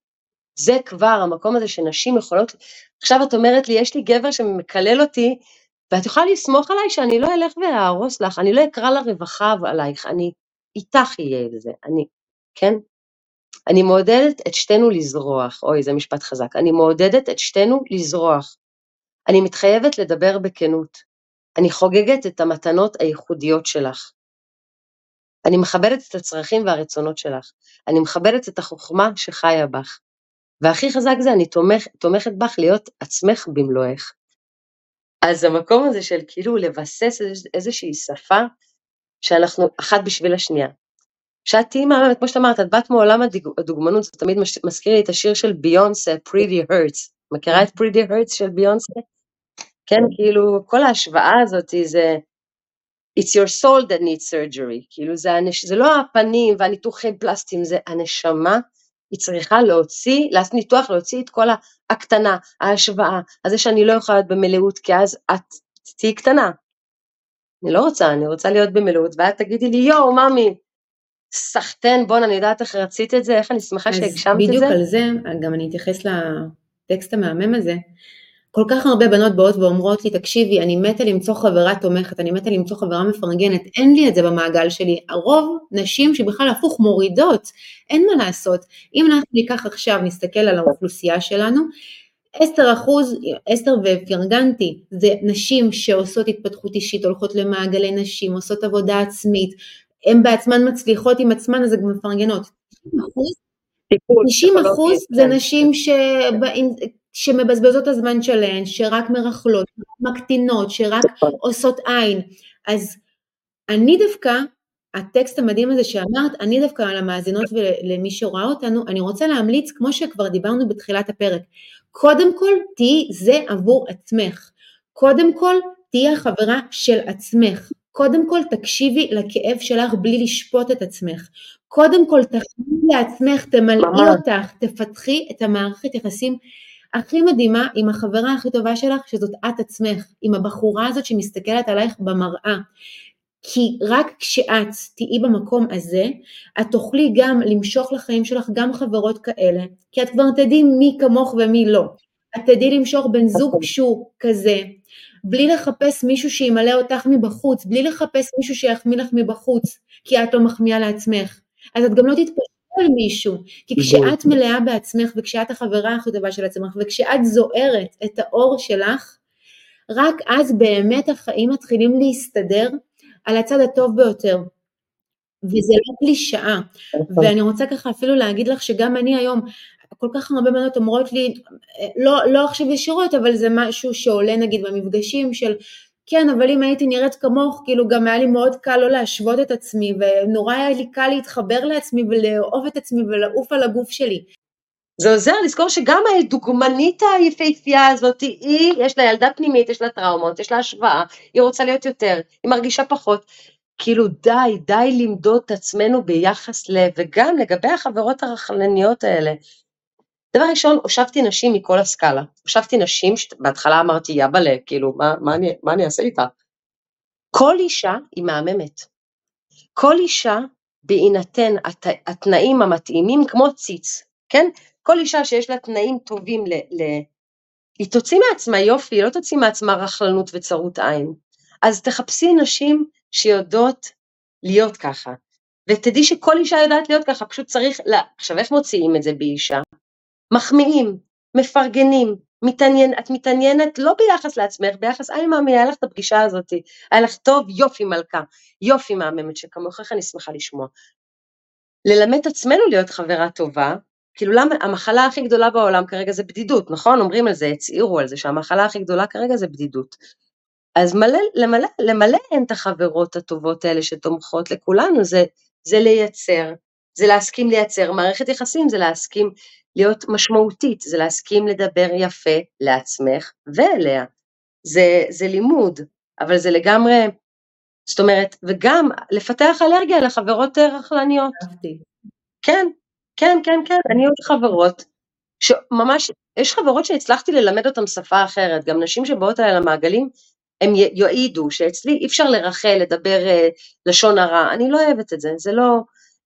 זה כבר המקום הזה שנשים יכולות, עכשיו את אומרת לי, יש לי גבר שמקלל אותי, ואת יכולה לסמוך עליי שאני לא אלך ואהרוס לך, אני לא אקרא לרווחה עלייך, אני איתך אהיה זה, אני, כן? אני מעודדת את שתינו לזרוח, אוי זה משפט חזק, אני מעודדת את שתינו לזרוח. אני מתחייבת לדבר בכנות. אני חוגגת את המתנות הייחודיות שלך. אני מכבדת את הצרכים והרצונות שלך. אני מכבדת את החוכמה שחיה בך. והכי חזק זה אני תומך, תומכת בך להיות עצמך במלואך. אז המקום הזה של כאילו לבסס איזושהי שפה שאנחנו אחת בשביל השנייה. שאת תהיי מהממת, כמו שאת אמרת, את באת מעולם הדוגמנות, זה תמיד מזכיר לי את השיר של ביונסה, Pretty Hurts. מכירה את Pretty Hurts של ביונסה? כן, כאילו, כל ההשוואה הזאת זה It's your soul that needs surgery, כאילו זה, הנש... זה לא הפנים והניתוחים פלסטיים, זה הנשמה, היא צריכה להוציא, לעשות ניתוח, להוציא את כל הקטנה, ההשוואה, הזה שאני לא יכולה להיות במלאות, כי אז את תהיי קטנה. אני לא רוצה, אני רוצה להיות במלאות, ואת תגידי לי, יואו, ממי, סחטיין, בואנה, אני יודעת איך רצית את זה, איך אני שמחה שהגשמת את זה. בדיוק על זה, גם אני אתייחס לטקסט המהמם הזה. כל כך הרבה בנות באות ואומרות לי, תקשיבי, אני מתה למצוא חברה תומכת, אני מתה למצוא חברה מפרגנת, אין לי את זה במעגל שלי. הרוב נשים שבכלל הפוך מורידות, אין מה לעשות. אם אנחנו ניקח עכשיו, נסתכל על האוכלוסייה שלנו, 10 אחוז, אסתר ופרגנתי, זה נשים שעושות התפתחות אישית, הולכות למעגלי נשים, עושות עבודה עצמית, הן בעצמן מצליחות עם עצמן אז הן מפרגנות. 90 אחוז זה כן. נשים שמבזבזות את הזמן שלהן, שרק מרכלות, מקטינות, שרק נכון. עושות עין. אז אני דווקא, הטקסט המדהים הזה שאמרת, אני דווקא למאזינות ולמי שרואה אותנו, אני רוצה להמליץ, כמו שכבר דיברנו בתחילת הפרק, קודם כל תהיי זה עבור עצמך. קודם כל תהיי החברה של עצמך. קודם כל תקשיבי לכאב שלך בלי לשפוט את עצמך. קודם כל תחמי לעצמך, תמלאי אותך, תפתחי את המערכת יחסים הכי מדהימה עם החברה הכי טובה שלך, שזאת את עצמך, עם הבחורה הזאת שמסתכלת עלייך במראה. כי רק כשאת תהיי במקום הזה, את תוכלי גם למשוך לחיים שלך גם חברות כאלה, כי את כבר תדעי מי כמוך ומי לא. את תדעי למשוך בן זוג נכון. שהוא כזה, בלי לחפש מישהו שימלא אותך מבחוץ, בלי לחפש מישהו שיחמיא לך מבחוץ, כי את לא מחמיאה לעצמך. אז את גם לא תתפשטו על מישהו, כי כשאת מלאה בעצמך וכשאת החברה הכי טובה של עצמך וכשאת זוהרת את האור שלך, רק אז באמת החיים מתחילים להסתדר על הצד הטוב ביותר. וזה לא קלישאה. נכון. ואני רוצה ככה אפילו להגיד לך שגם אני היום, כל כך הרבה בנות אומרות לי, לא, לא עכשיו ישירות, אבל זה משהו שעולה נגיד במפגשים של, כן, אבל אם הייתי נראית כמוך, כאילו גם היה לי מאוד קל לא להשוות את עצמי, ונורא היה לי קל להתחבר לעצמי ולאהוב את עצמי ולעוף על הגוף שלי. זה עוזר לזכור שגם הדוגמנית היפהפייה הזאת, היא, יש לה ילדה פנימית, יש לה טראומות, יש לה השוואה, היא רוצה להיות יותר, היא מרגישה פחות. כאילו די, די למדוד את עצמנו ביחס ל... וגם לגבי החברות הרכלניות האלה. דבר ראשון, הושבתי נשים מכל הסקאלה. הושבתי נשים שבהתחלה אמרתי יאבאלה, כאילו, מה, מה, אני, מה אני אעשה איתה? כל אישה היא מהממת. כל אישה, בהינתן הת, התנאים המתאימים, כמו ציץ, כן? כל אישה שיש לה תנאים טובים ל... ל היא תוציא מעצמה יופי, היא לא תוציא מעצמה רכלנות וצרות עין. אז תחפשי נשים שיודעות להיות ככה. ותדעי שכל אישה יודעת להיות ככה, פשוט צריך, לה... עכשיו איך מוציאים את זה באישה? מחמיאים, מפרגנים, מתעניין, את מתעניינת לא ביחס לעצמך, ביחס, היי מאמי, היה לך את הפגישה הזאת, היה לך טוב, יופי מלכה, יופי מהממת שכמוך, איך אני שמחה לשמוע. ללמד את עצמנו להיות חברה טובה, כאילו למה, המחלה הכי גדולה בעולם כרגע זה בדידות, נכון? אומרים על זה, הצהירו על זה, שהמחלה הכי גדולה כרגע זה בדידות. אז מלא, למלא, למלא הן את החברות הטובות האלה שתומכות לכולנו, זה, זה לייצר, זה להסכים לייצר מערכת יחסים, זה להסכים להיות משמעותית, זה להסכים לדבר יפה לעצמך ואליה. זה, זה לימוד, אבל זה לגמרי, זאת אומרת, וגם לפתח אלרגיה לחברות רכלניות. כן, כן, כן, כן, אני עוד חברות, שממש, יש חברות שהצלחתי ללמד אותן שפה אחרת, גם נשים שבאות אליי למעגלים, הם יעידו שאצלי אי אפשר לרחל, לדבר uh, לשון הרע, אני לא אוהבת את זה, זה לא,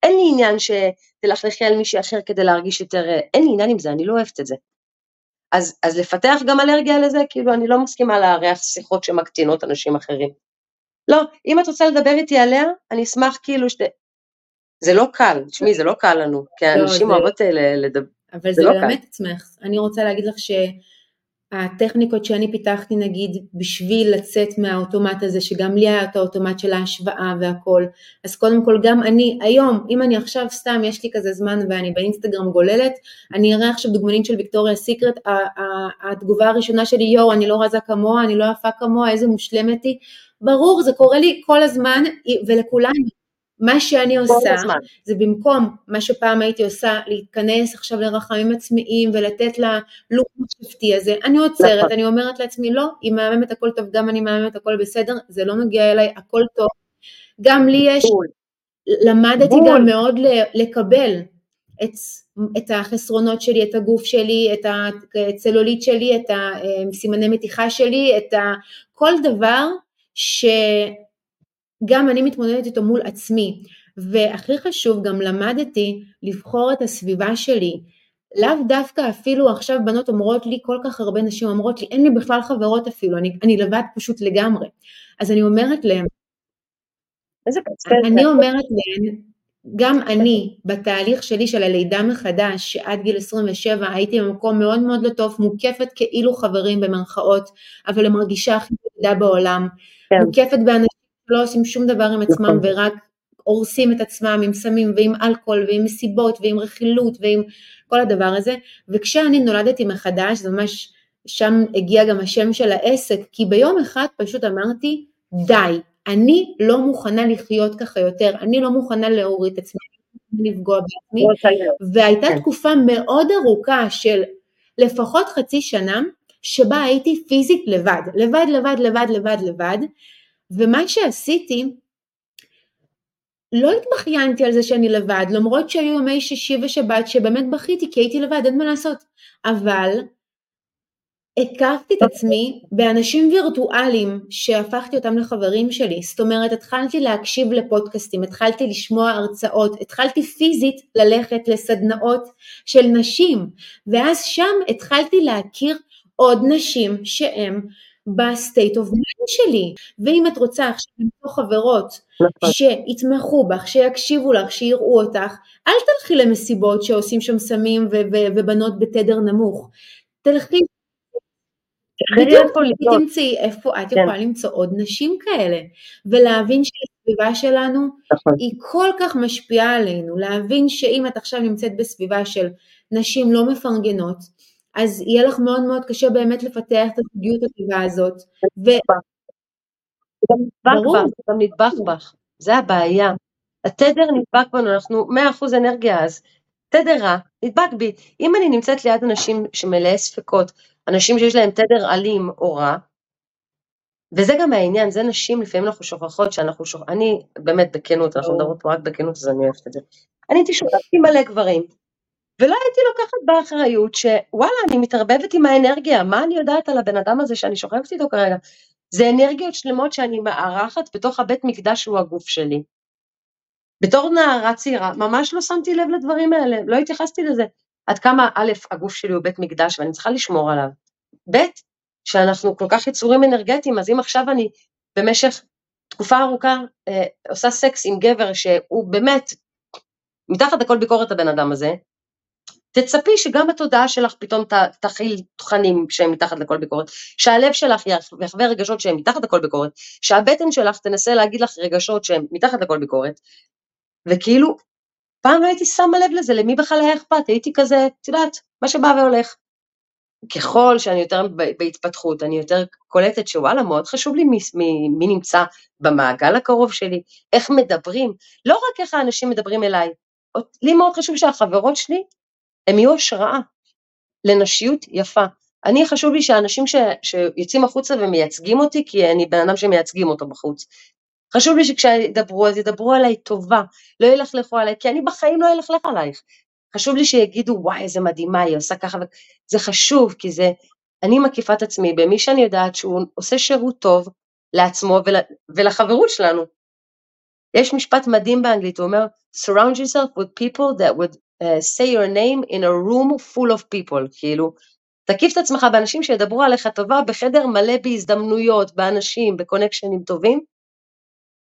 אין לי עניין שתלכלכי על מישהי אחר כדי להרגיש יותר, uh, אין לי עניין עם זה, אני לא אוהבת את זה. אז, אז לפתח גם אלרגיה לזה, כאילו אני לא מסכימה לארח שיחות שמקטינות אנשים אחרים. לא, אם את רוצה לדבר איתי עליה, אני אשמח כאילו שת... זה לא קל, תשמעי, זה לא קל לנו, כי לא, אנשים אוהבות לדבר, אבל זה, זה לא ללמד את עצמך. אני רוצה להגיד לך שהטכניקות שאני פיתחתי נגיד בשביל לצאת מהאוטומט הזה, שגם לי היה את האוטומט של ההשוואה והכל, אז קודם כל גם אני, היום, אם אני עכשיו סתם, יש לי כזה זמן ואני באינסטגרם גוללת, אני אראה עכשיו דוגמנית של ויקטוריה סיקרט, התגובה הראשונה שלי, יואו, אני לא רזה כמוה, אני לא יפה כמוה, איזה מושלמת היא. ברור, זה קורה לי כל הזמן, ולכולנו. מה שאני עושה, זה במקום מה שפעם הייתי עושה, להתכנס עכשיו לרחמים עצמיים ולתת לה לוק מחשבתי הזה, אני עוצרת, נכון. אני אומרת לעצמי, לא, היא מהממת הכל טוב, גם אני מהממת הכל בסדר, זה לא נוגע אליי, הכל טוב. גם לי יש, למדתי גם מאוד לקבל את, את החסרונות שלי, את הגוף שלי, את הצלולית שלי, את הסימני מתיחה שלי, את כל דבר ש... גם אני מתמודדת איתו מול עצמי, והכי חשוב, גם למדתי לבחור את הסביבה שלי. לאו דווקא אפילו עכשיו בנות אומרות לי, כל כך הרבה נשים אומרות לי, אין לי בכלל חברות אפילו, אני, אני לבד פשוט לגמרי. אז אני אומרת להם, אני אומרת להם, גם אני, בתהליך שלי של הלידה מחדש, שעד גיל 27 הייתי במקום מאוד מאוד לא טוב, מוקפת כאילו חברים במרכאות, אבל המרגישה הכי ידידה בעולם, כן. מוקפת באנשים לא עושים שום דבר עם עצמם נכון. ורק הורסים את עצמם עם סמים ועם אלכוהול ועם מסיבות ועם רכילות ועם כל הדבר הזה וכשאני נולדתי מחדש זה ממש שם הגיע גם השם של העסק כי ביום אחד פשוט אמרתי די אני לא מוכנה לחיות ככה יותר אני לא מוכנה להוריד את עצמי לפגוע בעצמי והייתה כן. תקופה מאוד ארוכה של לפחות חצי שנה שבה הייתי פיזית לבד לבד לבד לבד לבד לבד ומה שעשיתי, לא התבכיינתי על זה שאני לבד, למרות שהיו ימי שישי ושבת שבאמת בכיתי כי הייתי לבד, אין מה לעשות. אבל הקפתי את עצמי באנשים וירטואליים שהפכתי אותם לחברים שלי. זאת אומרת, התחלתי להקשיב לפודקאסטים, התחלתי לשמוע הרצאות, התחלתי פיזית ללכת לסדנאות של נשים, ואז שם התחלתי להכיר עוד נשים שהן ב state of mind שלי. ואם את רוצה עכשיו למצוא חברות נכון. שיתמכו בך, שיקשיבו לך, שיראו אותך, אל תלכי למסיבות שעושים שם סמים ובנות בתדר נמוך. תלכי בדיוק, תמצאי איפה את כן. יכולה למצוא עוד נשים כאלה, ולהבין שהסביבה שלנו נכון. היא כל כך משפיעה עלינו, להבין שאם את עכשיו נמצאת בסביבה של נשים לא מפרגנות, אז יהיה לך מאוד מאוד קשה באמת לפתח את הזוגיות הטובה הזאת. ו... ברור. זה גם נדבק בך, זה הבעיה. התדר נדבק בנו, אנחנו 100% אנרגיה אז. תדר רע, נדבק בי. אם אני נמצאת ליד אנשים שמלאי ספקות, אנשים שיש להם תדר אלים או רע, וזה גם העניין, זה נשים, לפעמים אנחנו שוכחות שאנחנו שוכחות, אני באמת בכנות, אנחנו מדברות פה רק בכנות, אז אני אוהבת את זה. אני הייתי שוכחת מלא גברים, ולא הייתי לוקחת באחריות שוואלה, אני מתערבבת עם האנרגיה, מה אני יודעת על הבן אדם הזה שאני שוכבת איתו כרגע? זה אנרגיות שלמות שאני מארחת בתוך הבית מקדש שהוא הגוף שלי. בתור נערה צעירה, ממש לא שמתי לב לדברים האלה, לא התייחסתי לזה. עד כמה א', הגוף שלי הוא בית מקדש ואני צריכה לשמור עליו. ב', שאנחנו כל כך יצורים אנרגטיים, אז אם עכשיו אני במשך תקופה ארוכה אה, עושה סקס עם גבר שהוא באמת, מתחת לכל ביקורת הבן אדם הזה, תצפי שגם התודעה שלך פתאום תכיל תכנים שהם מתחת לכל ביקורת, שהלב שלך יחווה רגשות שהם מתחת לכל ביקורת, שהבטן שלך תנסה להגיד לך רגשות שהם מתחת לכל ביקורת, וכאילו פעם לא הייתי שמה לב לזה, למי בכלל היה אכפת, הייתי כזה, את יודעת, מה שבא והולך. ככל שאני יותר בהתפתחות, אני יותר קולטת שוואלה, מאוד חשוב לי מי, מי, מי נמצא במעגל הקרוב שלי, איך מדברים, לא רק איך האנשים מדברים אליי, לי מאוד חשוב שהחברות שלי, הם יהיו השראה לנשיות יפה. אני חשוב לי שאנשים ש, שיוצאים החוצה ומייצגים אותי, כי אני בן אדם שמייצגים אותו בחוץ, חשוב לי שכשידברו אז ידברו עליי טובה, לא ילכלכו עליי, כי אני בחיים לא אלכלך עלייך. חשוב לי שיגידו וואי איזה מדהימה היא עושה ככה, זה חשוב כי זה, אני מקיפה את עצמי במי שאני יודעת שהוא עושה שירות טוב לעצמו ול, ולחברות שלנו. יש משפט מדהים באנגלית, הוא אומר surround yourself with people that would uh, say your name in a room full of people, כאילו, תקיף את עצמך באנשים שידברו עליך טובה בחדר מלא בהזדמנויות, באנשים, בקונקשנים טובים,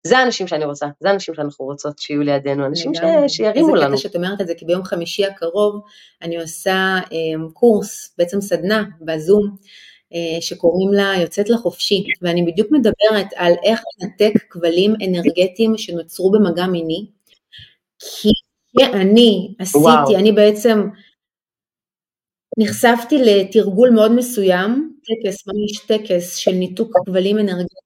זה האנשים שאני רוצה, זה האנשים שאנחנו רוצות שיהיו לידינו, אנשים ש... שירימו לנו. איזה קטע שאת אומרת את זה, כי ביום חמישי הקרוב אני עושה um, קורס, בעצם סדנה בזום, uh, שקוראים לה יוצאת לחופשי, ואני בדיוק מדברת על איך לנתק כבלים אנרגטיים שנוצרו במגע מיני, כי אני עשיתי, וואו. אני בעצם נחשפתי לתרגול מאוד מסוים, טקס, ממש טקס של ניתוק כבלים אנרגטיים.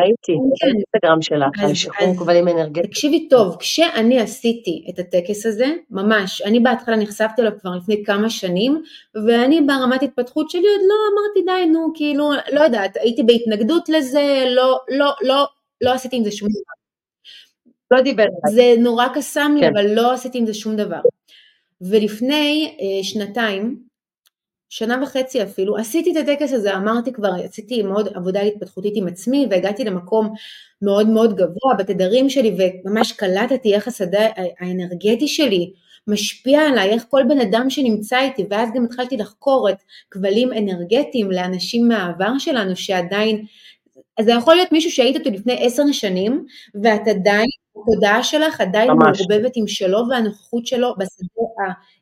ראיתי, כן. באינסטגרם שלך, על שחרור כבלים אנרגטיים. תקשיבי טוב, כשאני עשיתי את הטקס הזה, ממש, אני בהתחלה נחשפתי אליו כבר לפני כמה שנים, ואני ברמת התפתחות שלי עוד לא אמרתי די, נו, כאילו, לא יודעת, הייתי בהתנגדות לזה, לא, לא, לא, לא עשיתי עם זה שום דבר. לא דיבר. זה נורא קסם לי, כן. אבל לא עשיתי עם זה שום דבר. ולפני אה, שנתיים, שנה וחצי אפילו, עשיתי את הטקס הזה, אמרתי כבר, עשיתי מאוד עבודה התפתחותית עם עצמי והגעתי למקום מאוד מאוד גבוה בתדרים שלי וממש קלטתי איך השדה האנרגטי שלי משפיע עליי, איך כל בן אדם שנמצא איתי ואז גם התחלתי לחקור את כבלים אנרגטיים לאנשים מהעבר שלנו שעדיין, אז זה יכול להיות מישהו שהיית איתו לפני עשר שנים ואת עדיין התודעה שלך עדיין מעורבבת עם שלו והנוכחות שלו בשדה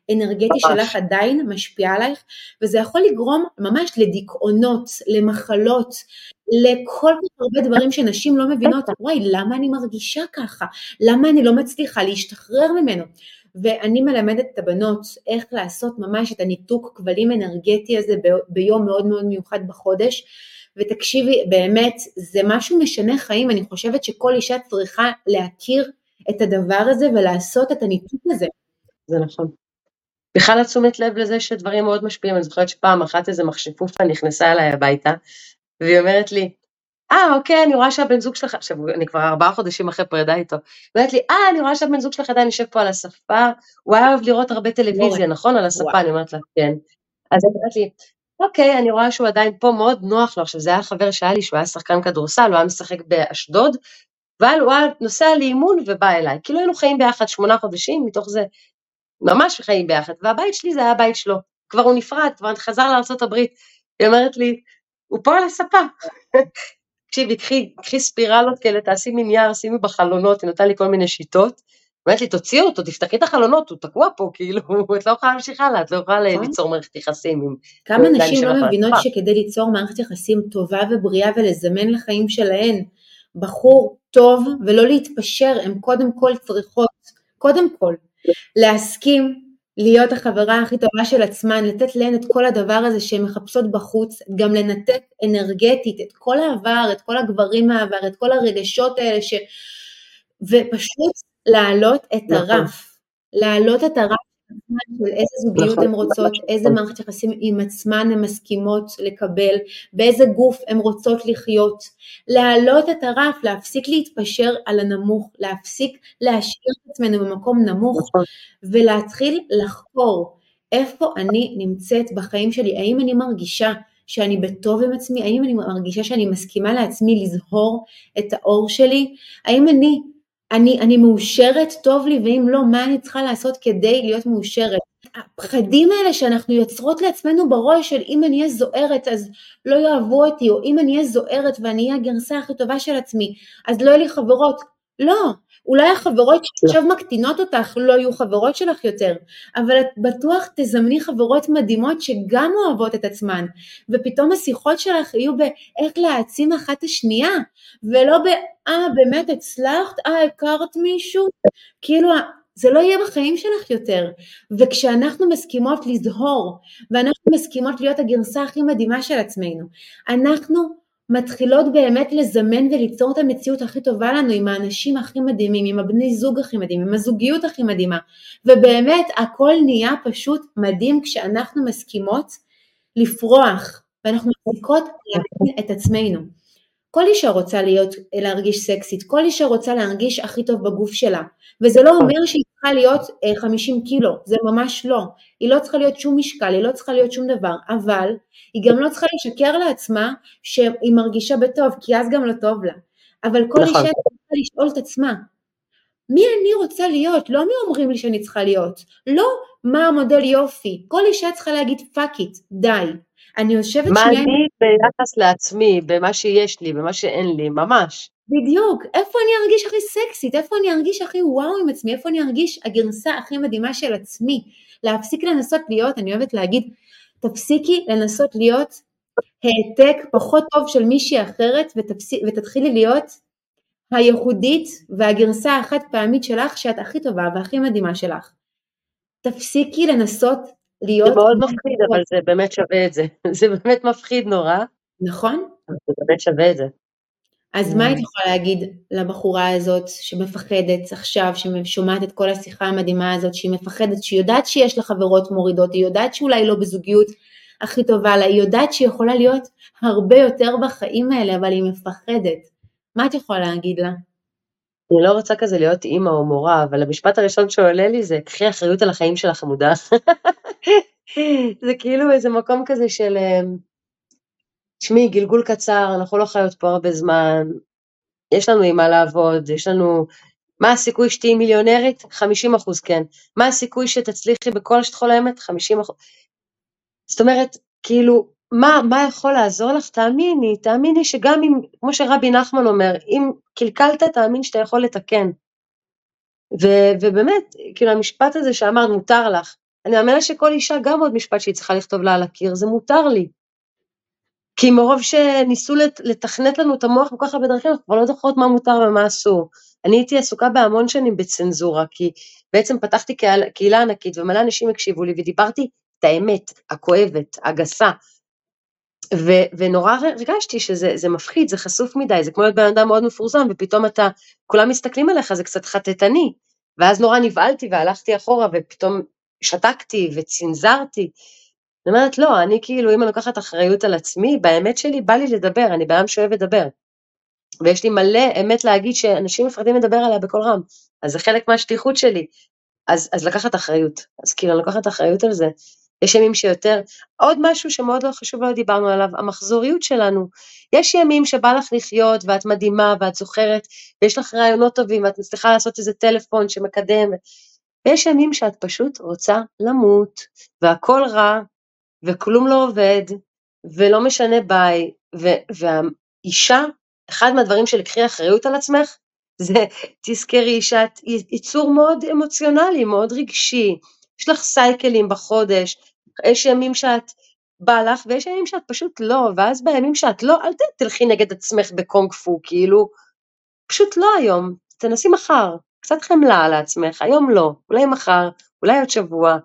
האנרגטי ממש. שלך עדיין משפיעה עלייך וזה יכול לגרום ממש לדיכאונות, למחלות, לכל כך הרבה דברים שנשים לא מבינות, וואי למה אני מרגישה ככה, למה אני לא מצליחה להשתחרר ממנו? ואני מלמדת את הבנות איך לעשות ממש את הניתוק כבלים אנרגטי הזה ביום מאוד מאוד מיוחד בחודש ותקשיבי, באמת, זה משהו משנה חיים, אני חושבת שכל אישה צריכה להכיר את הדבר הזה ולעשות את הניתוק הזה. זה נכון. בכלל את תשומת לב לזה שדברים מאוד משפיעים, אני זוכרת שפעם אחת איזה מכשפופה נכנסה אליי הביתה, והיא אומרת לי, אה, אוקיי, אני רואה שהבן זוג שלך, עכשיו, אני כבר ארבעה חודשים אחרי פרידה איתו, היא אומרת לי, אה, אני רואה שהבן זוג שלך עדיין יושב פה על הספה, הוא היה אוהב לראות הרבה טלוויזיה, נכון? על הספה, אני אומרת לה, כן. אז היא אומרת לי, אוקיי, אני רואה שהוא עדיין פה, מאוד נוח לו. עכשיו, זה היה חבר שהיה לי, שהוא היה שחקן כדורסל, הוא היה משחק באשדוד, אבל הוא היה נוסע לאימון ובא אליי. כאילו היינו חיים ביחד שמונה חודשים, מתוך זה ממש חיים ביחד, והבית שלי זה היה הבית שלו. כבר הוא נפרד, כבר חזר לארה"ב. היא אומרת לי, הוא פה על הספה. (laughs) תקשיבי, קחי, ספירלות כאלה, תעשי מנייר, שימי בחלונות, היא נתנה לי כל מיני שיטות. אומרת לי, תוציאי אותו, תפתחי את החלונות, הוא תקוע פה, כאילו, (laughs) את לא יכולה להמשיך הלאה, את לא יכולה נכון. ליצור מערכת יחסים עם... כמה נשים לא מבינות שכדי ליצור מערכת יחסים טובה ובריאה ולזמן לחיים שלהן בחור טוב ולא להתפשר, הן קודם כל צריכות, קודם כל, להסכים להיות החברה הכי טובה של עצמן, לתת להן את כל הדבר הזה שהן מחפשות בחוץ, גם לנתק אנרגטית את כל העבר, את כל הגברים מהעבר, את כל הרגשות האלה, ש... ופשוט להעלות את נכון. הרף, להעלות את הרף של איזה זוגיות נכון, הן רוצות, נכון. איזה מערכת יחסים עם עצמן הן מסכימות לקבל, באיזה גוף הן רוצות לחיות, להעלות את הרף, להפסיק להתפשר על הנמוך, להפסיק להשאיר את עצמנו במקום נמוך, נכון. ולהתחיל לחקור איפה אני נמצאת בחיים שלי, האם אני מרגישה שאני בטוב עם עצמי, האם אני מרגישה שאני מסכימה לעצמי לזהור את האור שלי, האם אני אני, אני מאושרת, טוב לי, ואם לא, מה אני צריכה לעשות כדי להיות מאושרת? הפחדים האלה שאנחנו יוצרות לעצמנו בראש של אם אני אהיה זוהרת אז לא יאהבו אותי, או אם אני אהיה זוהרת ואני אהיה הגרסה הכי טובה של עצמי, אז לא יהיו לי חברות. לא, אולי החברות שעכשיו מקטינות אותך לא יהיו חברות שלך יותר, אבל את בטוח תזמני חברות מדהימות שגם אוהבות את עצמן, ופתאום השיחות שלך יהיו באיך להעצים אחת את השנייה, ולא ב, אה באמת הצלחת, אה הכרת מישהו, כאילו זה לא יהיה בחיים שלך יותר. וכשאנחנו מסכימות לזהור, ואנחנו מסכימות להיות הגרסה הכי מדהימה של עצמנו, אנחנו מתחילות באמת לזמן וליצור את המציאות הכי טובה לנו עם האנשים הכי מדהימים, עם הבני זוג הכי מדהימים, עם הזוגיות הכי מדהימה, ובאמת הכל נהיה פשוט מדהים כשאנחנו מסכימות לפרוח, ואנחנו מפסיקות להבין את עצמנו. כל אישה רוצה להיות, להרגיש סקסית, כל אישה רוצה להרגיש הכי טוב בגוף שלה, וזה לא אומר שהיא צריכה להיות 50 אה, קילו, זה ממש לא. היא לא צריכה להיות שום משקל, היא לא צריכה להיות שום דבר, אבל היא גם לא צריכה לשקר לעצמה שהיא מרגישה בטוב, כי אז גם לא טוב לה. אבל כל נכון. אישה צריכה לשאול את עצמה, מי אני רוצה להיות? לא מי אומרים לי שאני צריכה להיות. לא מה המודל יופי. כל אישה צריכה להגיד fuck it, די. אני יושבת שנייה... מה אני ביחס לעצמי, במה שיש לי, במה שאין לי, ממש. בדיוק, איפה אני ארגיש הכי סקסית, איפה אני ארגיש הכי וואו עם עצמי, איפה אני ארגיש הגרסה הכי מדהימה של עצמי. להפסיק לנסות להיות, אני אוהבת להגיד, תפסיקי לנסות להיות העתק פחות טוב של מישהי אחרת ותפסיק, ותתחילי להיות הייחודית והגרסה החד פעמית שלך שאת הכי טובה והכי מדהימה שלך. תפסיקי לנסות להיות... זה מאוד מפחיד, אבל זה באמת שווה את זה. (laughs) זה באמת מפחיד נורא. נכון. זה באמת שווה את זה. אז מה היית יכולה להגיד לבחורה הזאת שמפחדת עכשיו, ששומעת את כל השיחה המדהימה הזאת, שהיא מפחדת, שהיא יודעת שיש לה חברות מורידות, היא יודעת שאולי לא בזוגיות הכי טובה לה, היא יודעת שהיא יכולה להיות הרבה יותר בחיים האלה, אבל היא מפחדת. מה את יכולה להגיד לה? אני לא רוצה כזה להיות אימא או מורה, אבל המשפט הראשון שעולה לי זה, קחי אחריות על החיים שלך, עמודה. (laughs) זה כאילו איזה מקום כזה של, אמ, תשמעי, גלגול קצר, אנחנו לא חיות פה הרבה זמן, יש לנו עם מה לעבוד, יש לנו... מה הסיכוי שתהיי מיליונרית? 50 אחוז כן. מה הסיכוי שתצליחי בכל שאת חולמת? 50 אחוז. זאת אומרת, כאילו, מה, מה יכול לעזור לך? תאמיני, תאמיני שגם אם, כמו שרבי נחמן אומר, אם קלקלת, תאמין שאתה יכול לתקן. ו, ובאמת, כאילו המשפט הזה שאמרת, מותר לך. אני מאמינה שכל אישה, גם עוד משפט שהיא צריכה לכתוב לה על הקיר, זה מותר לי. כי מרוב שניסו לתכנת לנו את המוח כל כך הרבה דרכים, אנחנו כבר לא זוכרות מה מותר ומה אסור. אני הייתי עסוקה בהמון שנים בצנזורה, כי בעצם פתחתי קהילה ענקית ומלא אנשים הקשיבו לי ודיברתי את האמת, הכואבת, הגסה. ו- ונורא הרגשתי שזה מפחיד, זה חשוף מדי, זה כמו להיות בן אדם מאוד מפורסם, ופתאום אתה, כולם מסתכלים עליך, זה קצת חטטני. ואז נורא נבהלתי והלכתי אחורה, ופתאום שתקתי וצנזרתי. אני אומרת, לא, אני כאילו, אם אני לוקחת אחריות על עצמי, באמת שלי בא לי לדבר, אני בן שאוהב לדבר. ויש לי מלא אמת להגיד שאנשים מפחדים לדבר עליה בקול רם, אז זה חלק מהשליחות שלי. אז, אז לקחת אחריות, אז כאילו אני לוקחת אחריות על זה. יש ימים שיותר. עוד משהו שמאוד לא חשוב, לא דיברנו עליו, המחזוריות שלנו. יש ימים שבא לך לחיות ואת מדהימה ואת זוכרת, ויש לך רעיונות טובים ואת מצליחה לעשות איזה טלפון שמקדם, ויש ימים שאת פשוט רוצה למות, והכל רע, וכלום לא עובד, ולא משנה ביי, והאישה, אחד מהדברים של לקחי אחריות על עצמך, (laughs) זה תזכרי שאת יצור מאוד אמוציונלי, מאוד רגשי, יש לך סייקלים בחודש, יש ימים שאת בא לך ויש ימים שאת פשוט לא, ואז בימים שאת לא, אל תלכי נגד עצמך בקונג פו, כאילו, פשוט לא היום, תנסי מחר, קצת חמלה על עצמך, היום לא, אולי מחר, אולי עוד שבוע,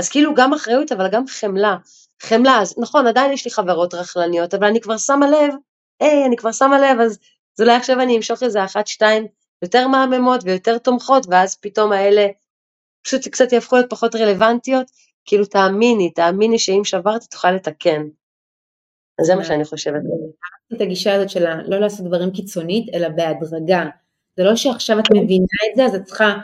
אז כאילו גם אחריות אבל גם חמלה, חמלה, אז נכון, עדיין יש לי חברות רכלניות, אבל אני כבר שמה לב, היי, אני כבר שמה לב, אז אז אולי עכשיו אני אמשוך איזה אחת, שתיים יותר מהממות ויותר תומכות, ואז פתאום האלה פשוט קצת יהפכו להיות פחות רלוונטיות, כאילו תאמיני, תאמיני שאם שברת תוכל לתקן. אז זה מה שאני חושבת. את הגישה הזאת של לא לעשות דברים קיצונית, אלא בהדרגה. זה לא שעכשיו את מבינה את זה, אז את צריכה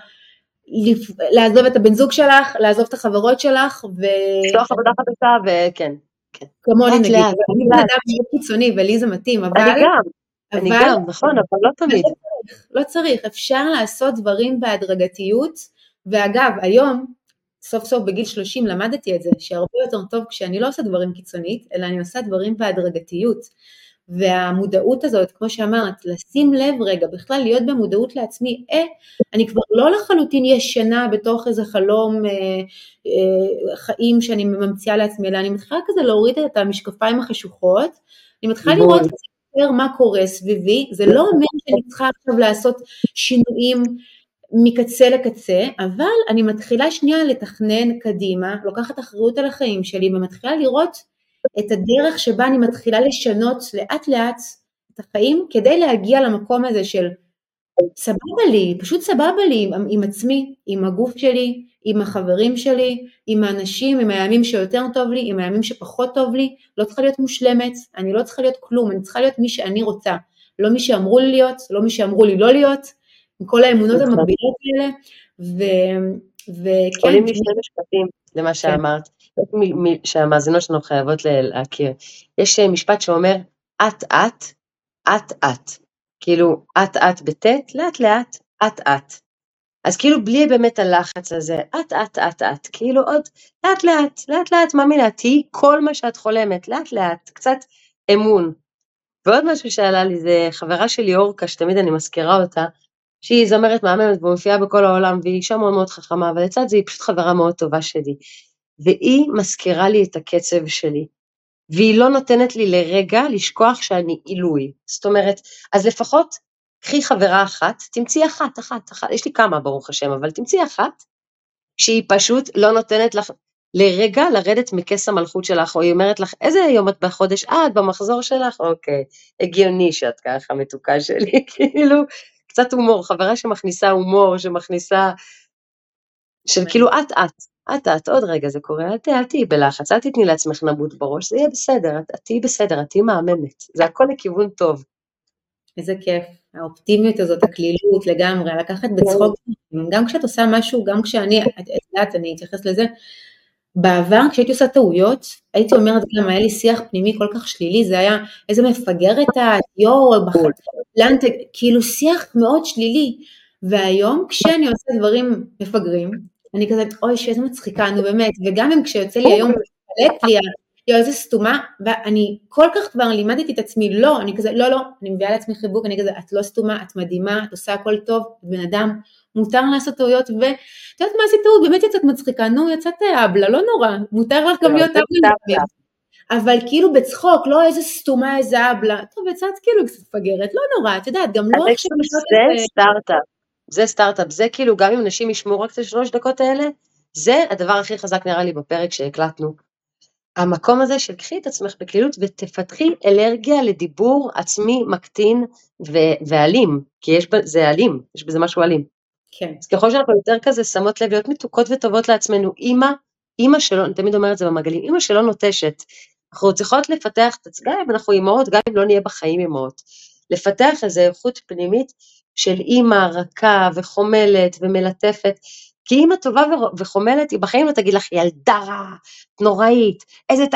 לעזוב את הבן זוג שלך, לעזוב את החברות שלך, ו... לפתוח עבודה חדשה, וכן. כן. כמוני נגיד, אני בן אדם מאוד קיצוני ולי זה מתאים, אבל... אני גם, אני גם, נכון, אבל לא תמיד. לא לא צריך, אפשר לעשות דברים בהדרגתיות, ואגב, היום, סוף סוף בגיל 30 למדתי את זה, שהרבה יותר טוב כשאני לא עושה דברים קיצונית, אלא אני עושה דברים בהדרגתיות. והמודעות הזאת, כמו שאמרת, לשים לב רגע, בכלל להיות במודעות לעצמי, אה, אני כבר לא לחלוטין ישנה בתוך איזה חלום אה, אה, חיים שאני ממציאה לעצמי, אלא אני מתחילה כזה להוריד את המשקפיים החשוכות, אני מתחילה לראות יותר מה קורה סביבי, זה לא אומר שאני צריכה עכשיו לעשות שינויים מקצה לקצה, אבל אני מתחילה שנייה לתכנן קדימה, לוקחת אחריות על החיים שלי ומתחילה לראות את הדרך שבה אני מתחילה לשנות לאט לאט את החיים כדי להגיע למקום הזה של סבבה לי, פשוט סבבה לי עם, עם עצמי, עם הגוף שלי, עם החברים שלי, עם האנשים, עם הימים שיותר טוב לי, עם הימים שפחות טוב לי, לא צריכה להיות מושלמת, אני לא צריכה להיות כלום, אני צריכה להיות מי שאני רוצה, לא מי שאמרו לי להיות, לא מי שאמרו לי לא להיות, עם כל האמונות נכון. המקבילות האלה, ו... וכן. עולים לי שני משפטים למה כן. שאמרת, שהמאזינות שלנו חייבות להכיר. יש אה, משפט שאומר, את את. כאילו, את בטית, לאט לאט, את את. אז כאילו בלי באמת הלחץ הזה, את את את את, כאילו עוד לאט לאט, לאט לאט מאמינה, תהיי כל מה שאת חולמת, לאט לאט, קצת אמון. ועוד משהו שעלה לי זה חברה שלי אורקה, שתמיד אני מזכירה אותה, שהיא זמרת מהממת ומופיעה בכל העולם והיא אישה מאוד מאוד חכמה, אבל לצד זה היא פשוט חברה מאוד טובה שלי. והיא מזכירה לי את הקצב שלי, והיא לא נותנת לי לרגע לשכוח שאני עילוי. זאת אומרת, אז לפחות קחי חברה אחת, תמצאי אחת, אחת, אחת, יש לי כמה ברוך השם, אבל תמצאי אחת, שהיא פשוט לא נותנת לך לרגע לרדת מכס המלכות שלך, או היא אומרת לך, איזה יום את בחודש? אה, את במחזור שלך? אוקיי, הגיוני שאת ככה מתוקה שלי, (laughs) כאילו, קצת הומור, חברה שמכניסה הומור, שמכניסה, של כאילו את את, את עוד רגע זה קורה, אל, תהיי בלחץ, אל תתני לעצמך נבוט בראש, זה יהיה בסדר, את תהיי בסדר, את תהיי מהממת, זה הכל לכיוון טוב. איזה כיף, האופטימיות הזאת, הקלילות לגמרי, לקחת בצחוק, גם כשאת עושה משהו, גם כשאני, את יודעת, אני אתייחס לזה, בעבר כשהייתי עושה טעויות, הייתי אומרת גם היה לי שיח פנימי כל כך שלילי, זה היה איזה מפגרת את, יואו, כאילו שיח מאוד שלילי, והיום כשאני עושה דברים מפגרים, אני כזה, אוי, שאיזה מצחיקה, נו באמת, וגם אם כשיוצא לי היום, מתפלט לי, יואו, איזה סתומה, ואני כל כך כבר לימדתי את עצמי, לא, אני כזה, לא, לא, אני מביאה לעצמי חיבוק, אני כזה, את לא סתומה, את מדהימה, את עושה הכל טוב, בן אדם, מותר לעשות טעויות, ואת יודעת מה עשית? טעות, באמת יצאת מצחיקה, נו, יצאת אבלה, לא נורא, מותר לך גם להיות אבלה. אבל כאילו בצחוק, לא איזה סתומה, איזה אבלה, טוב, יצאת כאילו קצת מפגרת, לא נורא, את יודעת, גם לא עכשיו... זה. סטארט-אפ, זה סטארט-אפ, זה כאילו, גם אם נשים ישמעו רק את השלוש דקות האלה, זה הדבר הכי חזק נראה לי בפרק שהקלטנו. המקום הזה של קחי את עצמך בקלילות ותפתחי אלרגיה לדיבור עצמי מקטין ו- ואלים, כי יש בזה אלים, יש בזה משהו אלים. כן. אז ככל שאנחנו יותר כזה שמות לב להיות מתוקות וטובות לעצמנו, אימא, אימא שלא, אני תמיד אומרת את זה במעגלים, אימא שלא נוטשת. אנחנו צריכות לפתח את עצמנו, אם אנחנו אימהות, גם אם לא נהיה בחיים אימהות. לפתח איזו איכות פנימית של אימא רכה וחומלת ומלטפת, כי אימא טובה וחומלת, היא בחיים לא תגיד לך, ילדה רעה, נוראית, איזה ת...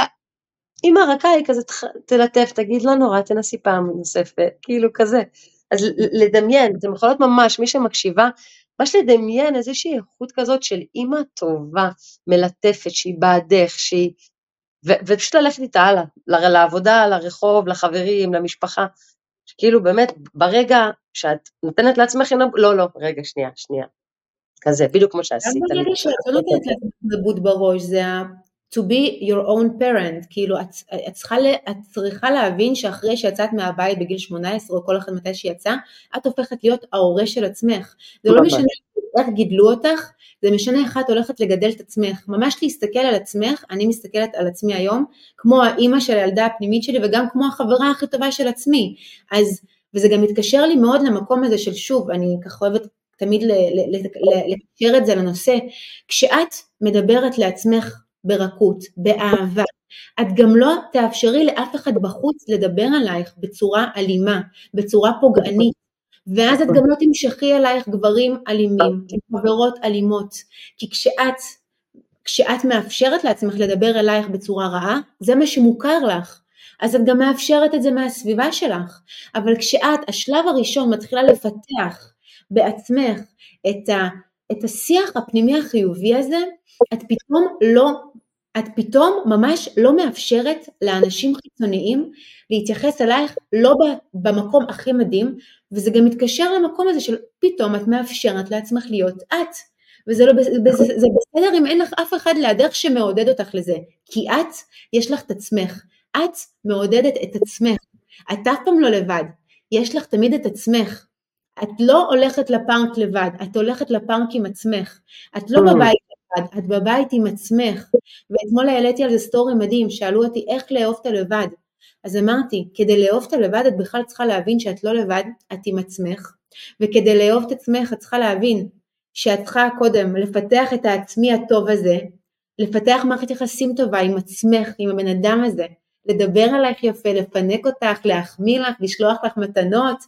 אימא רכה היא כזה תלטף, תגיד לא נורא, תנסי פעם נוספת, כאילו כזה. אז לדמיין, אתם יכולות ממש, מי שמקשיבה, ממש לדמיין איזושהי איכות כזאת של אימא טובה, מלטפת, שהיא בעדך, שהיא... ו- ופשוט ללכת איתה הלאה, לעבודה, לרחוב, לחברים, למשפחה. כאילו באמת, ברגע שאת נותנת לעצמך, לא, לא, רגע, שנייה, שנייה. כזה, בדיוק כמו שעשית. גם ברגע שאת לא נותנת לעצמך נבוט בראש, זה ה... to be your own parent, כאילו את, את, צריכה, את צריכה להבין שאחרי שיצאת מהבית בגיל 18 או כל אחד מתי שיצא, את הופכת להיות ההורה של עצמך. זה לא משנה איך גידלו אותך, זה משנה איך את הולכת לגדל את עצמך. ממש להסתכל על עצמך, אני מסתכלת על עצמי היום, כמו האימא של הילדה הפנימית שלי וגם כמו החברה הכי טובה של עצמי. אז, וזה גם מתקשר לי מאוד למקום הזה של שוב, אני ככה אוהבת תמיד לקשר את זה לנושא, כשאת מדברת לעצמך ברכות, באהבה. את גם לא תאפשרי לאף אחד בחוץ לדבר עלייך בצורה אלימה, בצורה פוגענית, ואז את גם לא תמשכי אלייך גברים אלימים, חברות אלימות, כי כשאת, כשאת מאפשרת לעצמך לדבר אלייך בצורה רעה, זה מה שמוכר לך. אז את גם מאפשרת את זה מהסביבה שלך. אבל כשאת, השלב הראשון מתחילה לפתח בעצמך את, ה, את השיח הפנימי החיובי הזה, את פתאום לא, את פתאום ממש לא מאפשרת לאנשים חיצוניים להתייחס אלייך לא במקום הכי מדהים, וזה גם מתקשר למקום הזה של פתאום את מאפשרת לעצמך להיות את. וזה לא, זה, זה בסדר אם אין לך אף אחד לידך שמעודד אותך לזה, כי את, יש לך את עצמך, את מעודדת את עצמך, את אף פעם לא לבד, יש לך תמיד את עצמך, את לא הולכת לפארק לבד, את הולכת לפארק עם עצמך, את לא mm. בבית לבד, את בבית עם עצמך, ואתמול העליתי על זה סטורי מדהים, שאלו אותי איך לאהוב את הלבד, אז אמרתי, כדי לאהוב את הלבד את בכלל צריכה להבין שאת לא לבד, את עם עצמך, וכדי לאהוב את עצמך את צריכה להבין שאת צריכה קודם לפתח את העצמי הטוב הזה, לפתח מערכת יחסים טובה עם עצמך, עם הבן אדם הזה, לדבר עלייך יפה, לפנק אותך, להחמיא לך, לשלוח לך מתנות,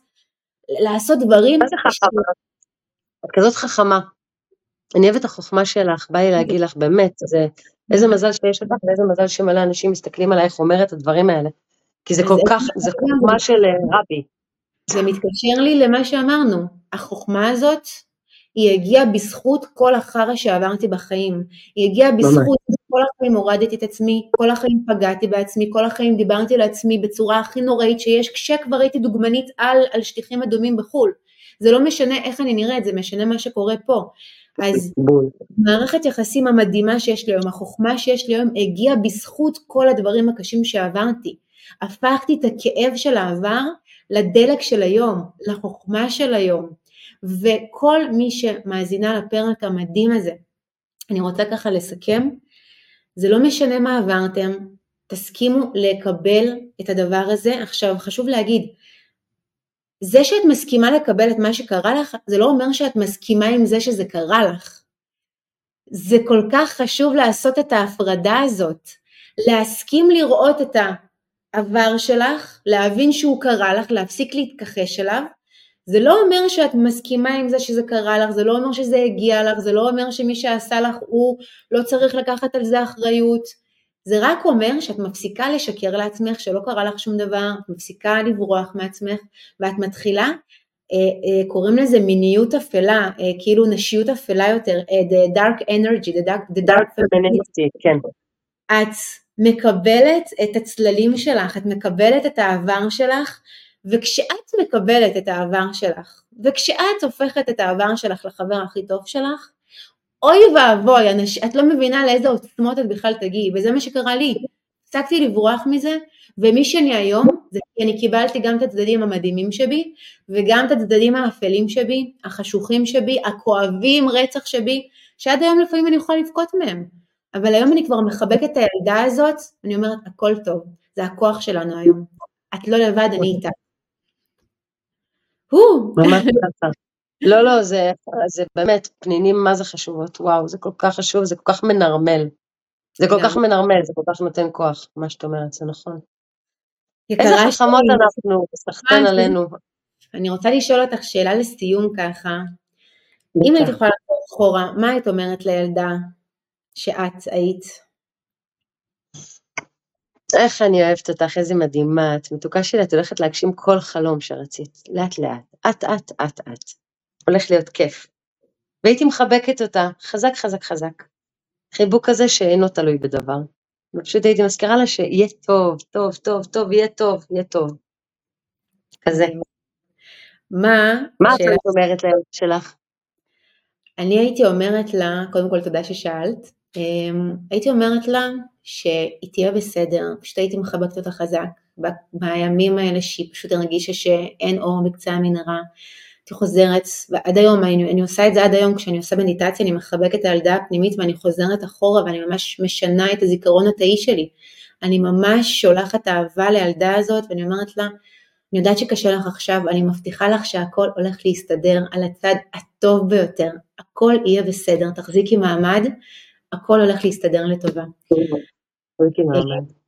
לעשות דברים. את כזאת חכמה. אני אוהבת את החוכמה שלך, בא לי להגיד לך, באמת, זה, איזה מזל שיש אותך ואיזה מזל שמלא אנשים מסתכלים עלייך אומרת את הדברים האלה. כי זה כל כך, זה חוכמה של אה, רבי. זה מתקשר לי למה שאמרנו, החוכמה הזאת, היא הגיעה בזכות כל החרא שעברתי בחיים. היא הגיעה בזכות כל החיים הורדתי את עצמי, כל החיים פגעתי בעצמי, כל החיים דיברתי לעצמי בצורה הכי נוראית שיש, כשכבר הייתי דוגמנית על על שטיחים אדומים בחו"ל. זה לא משנה איך אני נראית, זה משנה מה שקורה פה. אז מערכת יחסים המדהימה שיש לי היום, החוכמה שיש לי היום, הגיעה בזכות כל הדברים הקשים שעברתי. הפכתי את הכאב של העבר לדלק של היום, לחוכמה של היום. וכל מי שמאזינה לפרק המדהים הזה, אני רוצה ככה לסכם, זה לא משנה מה עברתם, תסכימו לקבל את הדבר הזה. עכשיו חשוב להגיד, זה שאת מסכימה לקבל את מה שקרה לך, זה לא אומר שאת מסכימה עם זה שזה קרה לך. זה כל כך חשוב לעשות את ההפרדה הזאת, להסכים לראות את העבר שלך, להבין שהוא קרה לך, להפסיק להתכחש אליו, זה לא אומר שאת מסכימה עם זה שזה קרה לך, זה לא אומר שזה הגיע לך, זה לא אומר שמי שעשה לך הוא לא צריך לקחת על זה אחריות, זה רק אומר שאת מפסיקה לשקר לעצמך שלא קרה לך שום דבר, מפסיקה לברוח מעצמך ואת מתחילה, אה, אה, קוראים לזה מיניות אפלה, אה, כאילו נשיות אפלה יותר, the dark energy, the dark, the dark femininity, כן. את מקבלת את הצללים שלך, את מקבלת את העבר שלך, וכשאת מקבלת את העבר שלך, וכשאת הופכת את העבר שלך לחבר הכי טוב שלך, אוי ואבוי, אנש, את לא מבינה לאיזה עוצמות את בכלל תגיעי, וזה מה שקרה לי. הפסקתי לברוח מזה, ומי שאני היום, זה כי אני קיבלתי גם את הצדדים המדהימים שבי, וגם את הצדדים האפלים שבי, החשוכים שבי, הכואבים רצח שבי, שעד היום לפעמים אני יכולה לבכות מהם. אבל היום אני כבר מחבקת את הילדה הזאת, אני אומרת, הכל טוב, זה הכוח שלנו היום. את לא לבד, אני איתה. ממש ככה. לא, לא, זה, זה באמת, פנינים מה זה חשובות, וואו, זה כל כך חשוב, זה כל כך מנרמל. זה כל כך מנרמל, זה כל כך נותן כוח, מה שאת אומרת, זה נכון. איזה חכמות אנחנו, סחטן עלינו. אני רוצה לשאול אותך שאלה לסיום ככה. אם היית יכולה לעבור אחורה, מה היית אומרת לילדה שאת היית? איך אני אוהבת אותך, איזה מדהימה את, מתוקה שלי, את הולכת להגשים כל חלום שרצית, לאט לאט, אט אט אט אט, הולך להיות כיף. והייתי מחבקת אותה, חזק חזק חזק. חיבוק כזה שאינו תלוי בדבר. ופשוט הייתי מזכירה לה שיהיה טוב, טוב, טוב, טוב, יהיה טוב, יהיה טוב. כזה. מה? מה את אומרת לילד שלך? אני הייתי אומרת לה, קודם כל תודה ששאלת, הייתי אומרת לה שהיא תהיה בסדר, פשוט הייתי מחבקת אותה חזק, בימים האלה שהיא פשוט הרגישה שאין אור בקצה המנהרה, הייתי חוזרת, ועד היום, אני, אני עושה את זה עד היום, כשאני עושה מדיטציה, אני מחבקת את הילדה הפנימית ואני חוזרת אחורה ואני ממש משנה את הזיכרון התאי שלי. אני ממש שולחת אהבה לילדה הזאת ואני אומרת לה, אני יודעת שקשה לך עכשיו, אני מבטיחה לך שהכל הולך להסתדר על הצד הטוב ביותר, הכל יהיה בסדר, תחזיקי מעמד, הכל הולך להסתדר לטובה.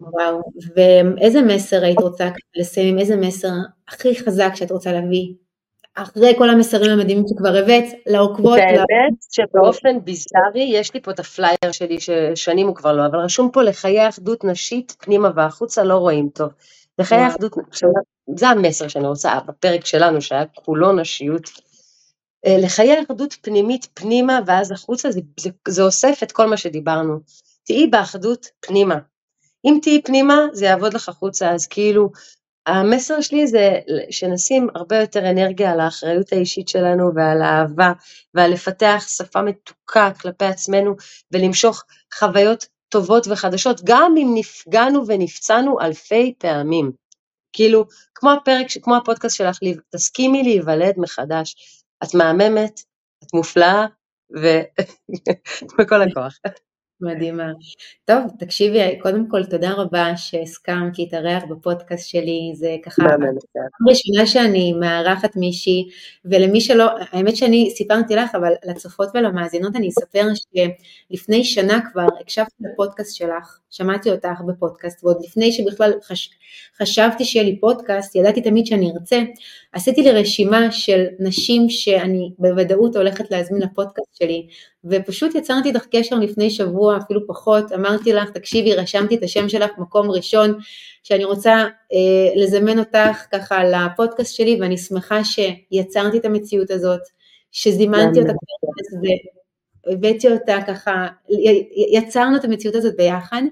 וואו, ואיזה מסר היית רוצה לסיים, איזה מסר הכי חזק שאת רוצה להביא אחרי כל המסרים המדהימים שכבר הבאת, לעוקבות. באמת שבאופן ביזארי, יש לי פה את הפלייר שלי ששנים הוא כבר לא, אבל רשום פה לחיי אחדות נשית פנימה והחוצה לא רואים טוב. לחיי אחדות, זה המסר שאני רוצה בפרק שלנו שהיה כולו נשיות. אה, לחיי אחדות פנימית פנימה ואז החוצה זה, זה, זה אוסף את כל מה שדיברנו. תהיי באחדות פנימה. אם תהיי פנימה זה יעבוד לך החוצה אז כאילו המסר שלי זה שנשים הרבה יותר אנרגיה על האחריות האישית שלנו ועל האהבה ועל לפתח שפה מתוקה כלפי עצמנו ולמשוך חוויות טובות וחדשות גם אם נפגענו ונפצענו אלפי פעמים. כאילו כמו הפרק, כמו הפודקאסט שלך, תסכימי להיוולד מחדש. את מהממת, את מופלאה וכל (laughs) הכוח. מדהימה. טוב, תקשיבי, קודם כל תודה רבה שהסכמת להתארח בפודקאסט שלי, זה ככה פעם ראשונה שאני מארחת מישהי, ולמי שלא, האמת שאני סיפרתי לך, אבל לצופות ולמאזינות אני אספר שלפני שנה כבר הקשבתי לפודקאסט שלך, שמעתי אותך בפודקאסט, ועוד לפני שבכלל חש, חשבתי שיהיה לי פודקאסט, ידעתי תמיד שאני ארצה, עשיתי לי רשימה של נשים שאני בוודאות הולכת להזמין לפודקאסט שלי, ופשוט יצרתי איתך קשר לפני שבוע, אפילו פחות, אמרתי לך, תקשיבי, רשמתי את השם שלך מקום ראשון, שאני רוצה אה, לזמן אותך ככה לפודקאסט שלי, ואני שמחה שיצרתי את המציאות הזאת, שזימנתי אותה והבאתי אותה ככה, יצרנו את המציאות הזאת ביחד,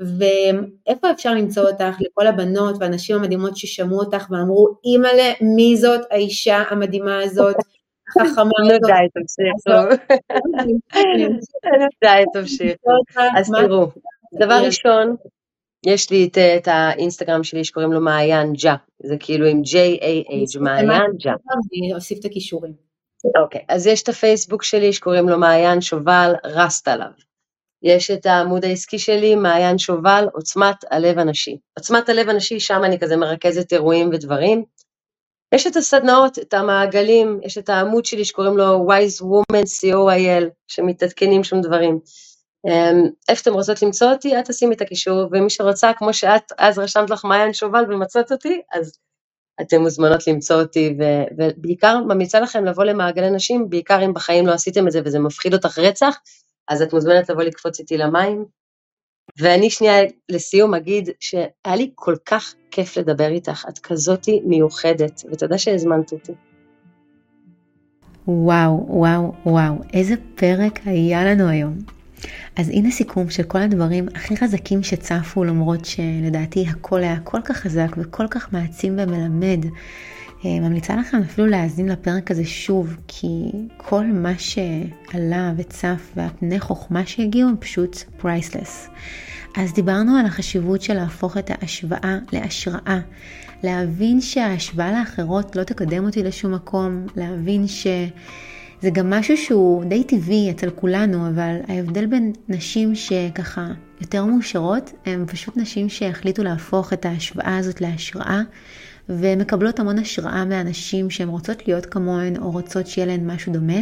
ואיפה אפשר למצוא אותך לכל הבנות והנשים המדהימות ששמעו אותך ואמרו, אימא'לה, מי זאת האישה המדהימה הזאת? (laughs) חכמה. די, תמשיכו. (laughs) די, תמשיכו. אז תראו, דבר ראשון, יש לי את, את האינסטגרם שלי שקוראים לו מעיין ג'ה, זה כאילו עם J-A-H, מעיין ג'ה. אני אוסיף את הכישורים. אוקיי, אז יש את הפייסבוק שלי שקוראים לו מעיין שובל רסט עליו. יש את העמוד העסקי שלי, מעיין שובל, עוצמת הלב הנשי. עוצמת הלב הנשי, שם אני כזה מרכזת אירועים ודברים. יש את הסדנאות, את המעגלים, יש את העמוד שלי שקוראים לו wise woman co.il, שמתעדכנים שם דברים. אמ, איפה אתם רוצות למצוא אותי, את תשימי את הקישור, ומי שרוצה, כמו שאת אז רשמת לך מעיין שובל ומצאת אותי, אז אתן מוזמנות למצוא אותי, ו- ובעיקר ממליצה לכם לבוא למעגלי נשים, בעיקר אם בחיים לא עשיתם את זה וזה מפחיד אותך רצח, אז את מוזמנת לבוא לקפוץ איתי למים, ואני שנייה לסיום אגיד שהיה לי כל כך כיף לדבר איתך, את כזאתי מיוחדת, ותודה שהזמנת אותי. וואו, וואו, וואו, איזה פרק היה לנו היום. אז הנה סיכום של כל הדברים הכי חזקים שצפו, למרות שלדעתי הכל היה כל כך חזק וכל כך מעצים ומלמד. אה, ממליצה לכם אפילו להאזין לפרק הזה שוב, כי כל מה שעלה וצף והפני חוכמה שהגיעו הם פשוט פרייסלס. אז דיברנו על החשיבות של להפוך את ההשוואה להשראה, להבין שההשוואה לאחרות לא תקדם אותי לשום מקום, להבין שזה גם משהו שהוא די טבעי אצל כולנו, אבל ההבדל בין נשים שככה יותר מאושרות, הם פשוט נשים שהחליטו להפוך את ההשוואה הזאת להשראה. ומקבלות המון השראה מאנשים שהן רוצות להיות כמוהן או רוצות שיהיה להן משהו דומה,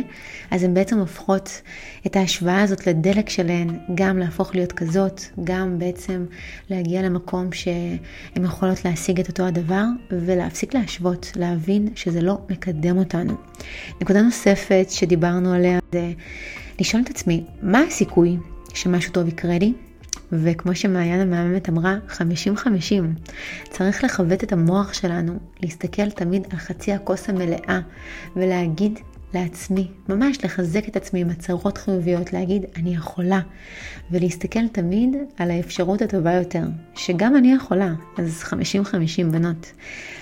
אז הן בעצם הופכות את ההשוואה הזאת לדלק שלהן, גם להפוך להיות כזאת, גם בעצם להגיע למקום שהן יכולות להשיג את אותו הדבר ולהפסיק להשוות, להבין שזה לא מקדם אותנו. נקודה נוספת שדיברנו עליה זה לשאול את עצמי, מה הסיכוי שמשהו טוב יקרה לי? וכמו שמעיין המהממת אמרה, 50-50. צריך לכבד את המוח שלנו, להסתכל תמיד על חצי הכוס המלאה ולהגיד לעצמי, ממש לחזק את עצמי עם הצהרות חיוביות, להגיד אני יכולה, ולהסתכל תמיד על האפשרות הטובה יותר, שגם אני יכולה, אז 50-50 בנות.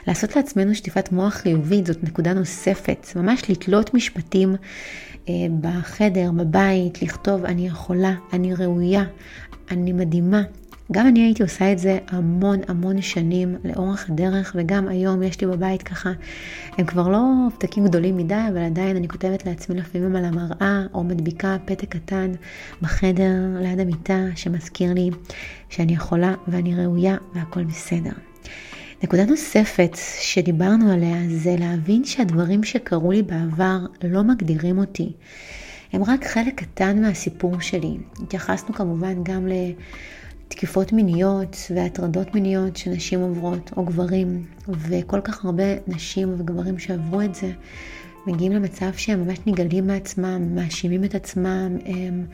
לעשות לעצמנו שטיפת מוח חיובית זאת נקודה נוספת, ממש לתלות משפטים אה, בחדר, בבית, לכתוב אני יכולה, אני ראויה, אני מדהימה. גם אני הייתי עושה את זה המון המון שנים לאורך הדרך, וגם היום יש לי בבית ככה, הם כבר לא פתקים גדולים מדי, אבל עדיין אני כותבת לעצמי לפעמים על המראה, או מדביקה פתק קטן בחדר ליד המיטה, שמזכיר לי שאני יכולה ואני ראויה והכל בסדר. נקודה נוספת שדיברנו עליה זה להבין שהדברים שקרו לי בעבר לא מגדירים אותי. הם רק חלק קטן מהסיפור שלי. התייחסנו כמובן גם לתקיפות מיניות והטרדות מיניות שנשים עוברות, או גברים, וכל כך הרבה נשים וגברים שעברו את זה, מגיעים למצב שהם ממש נגלים מעצמם, מאשימים את עצמם, הם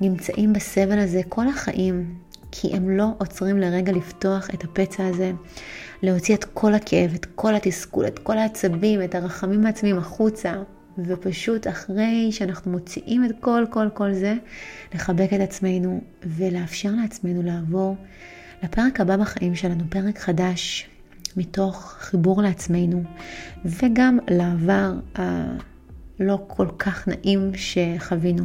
נמצאים בסבל הזה כל החיים, כי הם לא עוצרים לרגע לפתוח את הפצע הזה, להוציא את כל הכאב, את כל התסכול, את כל העצבים, את הרחמים העצמיים החוצה, ופשוט אחרי שאנחנו מוציאים את כל כל כל זה, לחבק את עצמנו ולאפשר לעצמנו לעבור לפרק הבא בחיים שלנו, פרק חדש, מתוך חיבור לעצמנו, וגם לעבר הלא כל כך נעים שחווינו.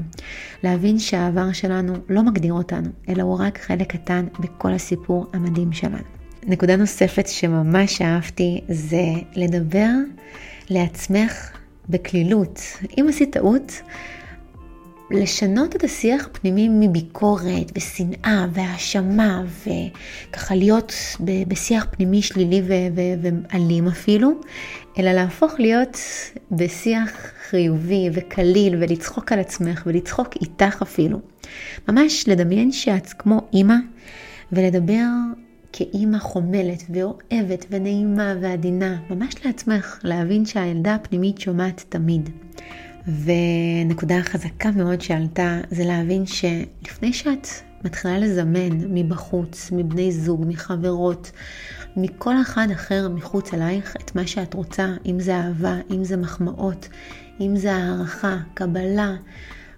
להבין שהעבר שלנו לא מגדיר אותנו, אלא הוא רק חלק קטן בכל הסיפור המדהים שלנו. נקודה נוספת שממש אהבתי זה לדבר לעצמך בקלילות. אם עשית טעות, לשנות את השיח הפנימי מביקורת ושנאה והאשמה וככה להיות בשיח פנימי שלילי ואלים אפילו, אלא להפוך להיות בשיח חיובי וקליל ולצחוק על עצמך ולצחוק איתך אפילו. ממש לדמיין שאת כמו אימא ולדבר כאימא חומלת ואוהבת ונעימה ועדינה, ממש לעצמך, להבין שהילדה הפנימית שומעת תמיד. ונקודה חזקה מאוד שעלתה זה להבין שלפני שאת מתחילה לזמן מבחוץ, מבני זוג, מחברות, מכל אחד אחר מחוץ אלייך את מה שאת רוצה, אם זה אהבה, אם זה מחמאות, אם זה הערכה, קבלה,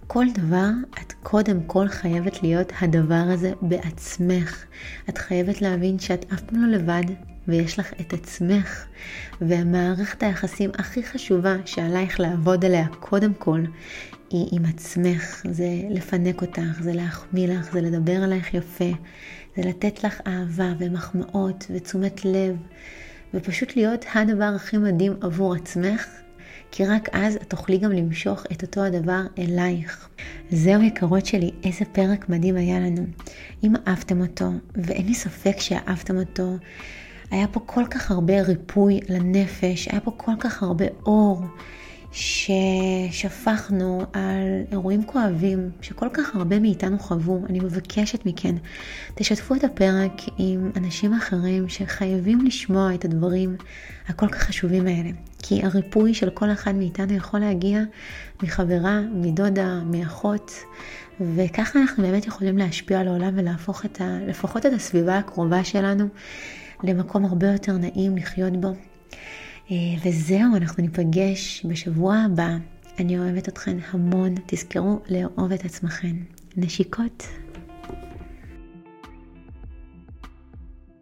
כל דבר, את קודם כל חייבת להיות הדבר הזה בעצמך. את חייבת להבין שאת אף פעם לא לבד, ויש לך את עצמך. והמערכת היחסים הכי חשובה שעלייך לעבוד עליה קודם כל, היא עם עצמך. זה לפנק אותך, זה להחמיא לך, זה לדבר עלייך יפה, זה לתת לך אהבה ומחמאות ותשומת לב, ופשוט להיות הדבר הכי מדהים עבור עצמך. כי רק אז את תוכלי גם למשוך את אותו הדבר אלייך. זהו יקרות שלי, איזה פרק מדהים היה לנו. אם אהבתם אותו, ואין לי ספק שאהבתם אותו, היה פה כל כך הרבה ריפוי לנפש, היה פה כל כך הרבה אור. ששפכנו על אירועים כואבים שכל כך הרבה מאיתנו חוו. אני מבקשת מכן, תשתפו את הפרק עם אנשים אחרים שחייבים לשמוע את הדברים הכל כך חשובים האלה. כי הריפוי של כל אחד מאיתנו יכול להגיע מחברה, מדודה, מאחות, וככה אנחנו באמת יכולים להשפיע על העולם ולהפוך את ה... לפחות את הסביבה הקרובה שלנו למקום הרבה יותר נעים לחיות בו. אה, וזהו, אנחנו ניפגש בשבוע הבא. אני אוהבת אתכן המון, תזכרו לאהוב את עצמכן. נשיקות.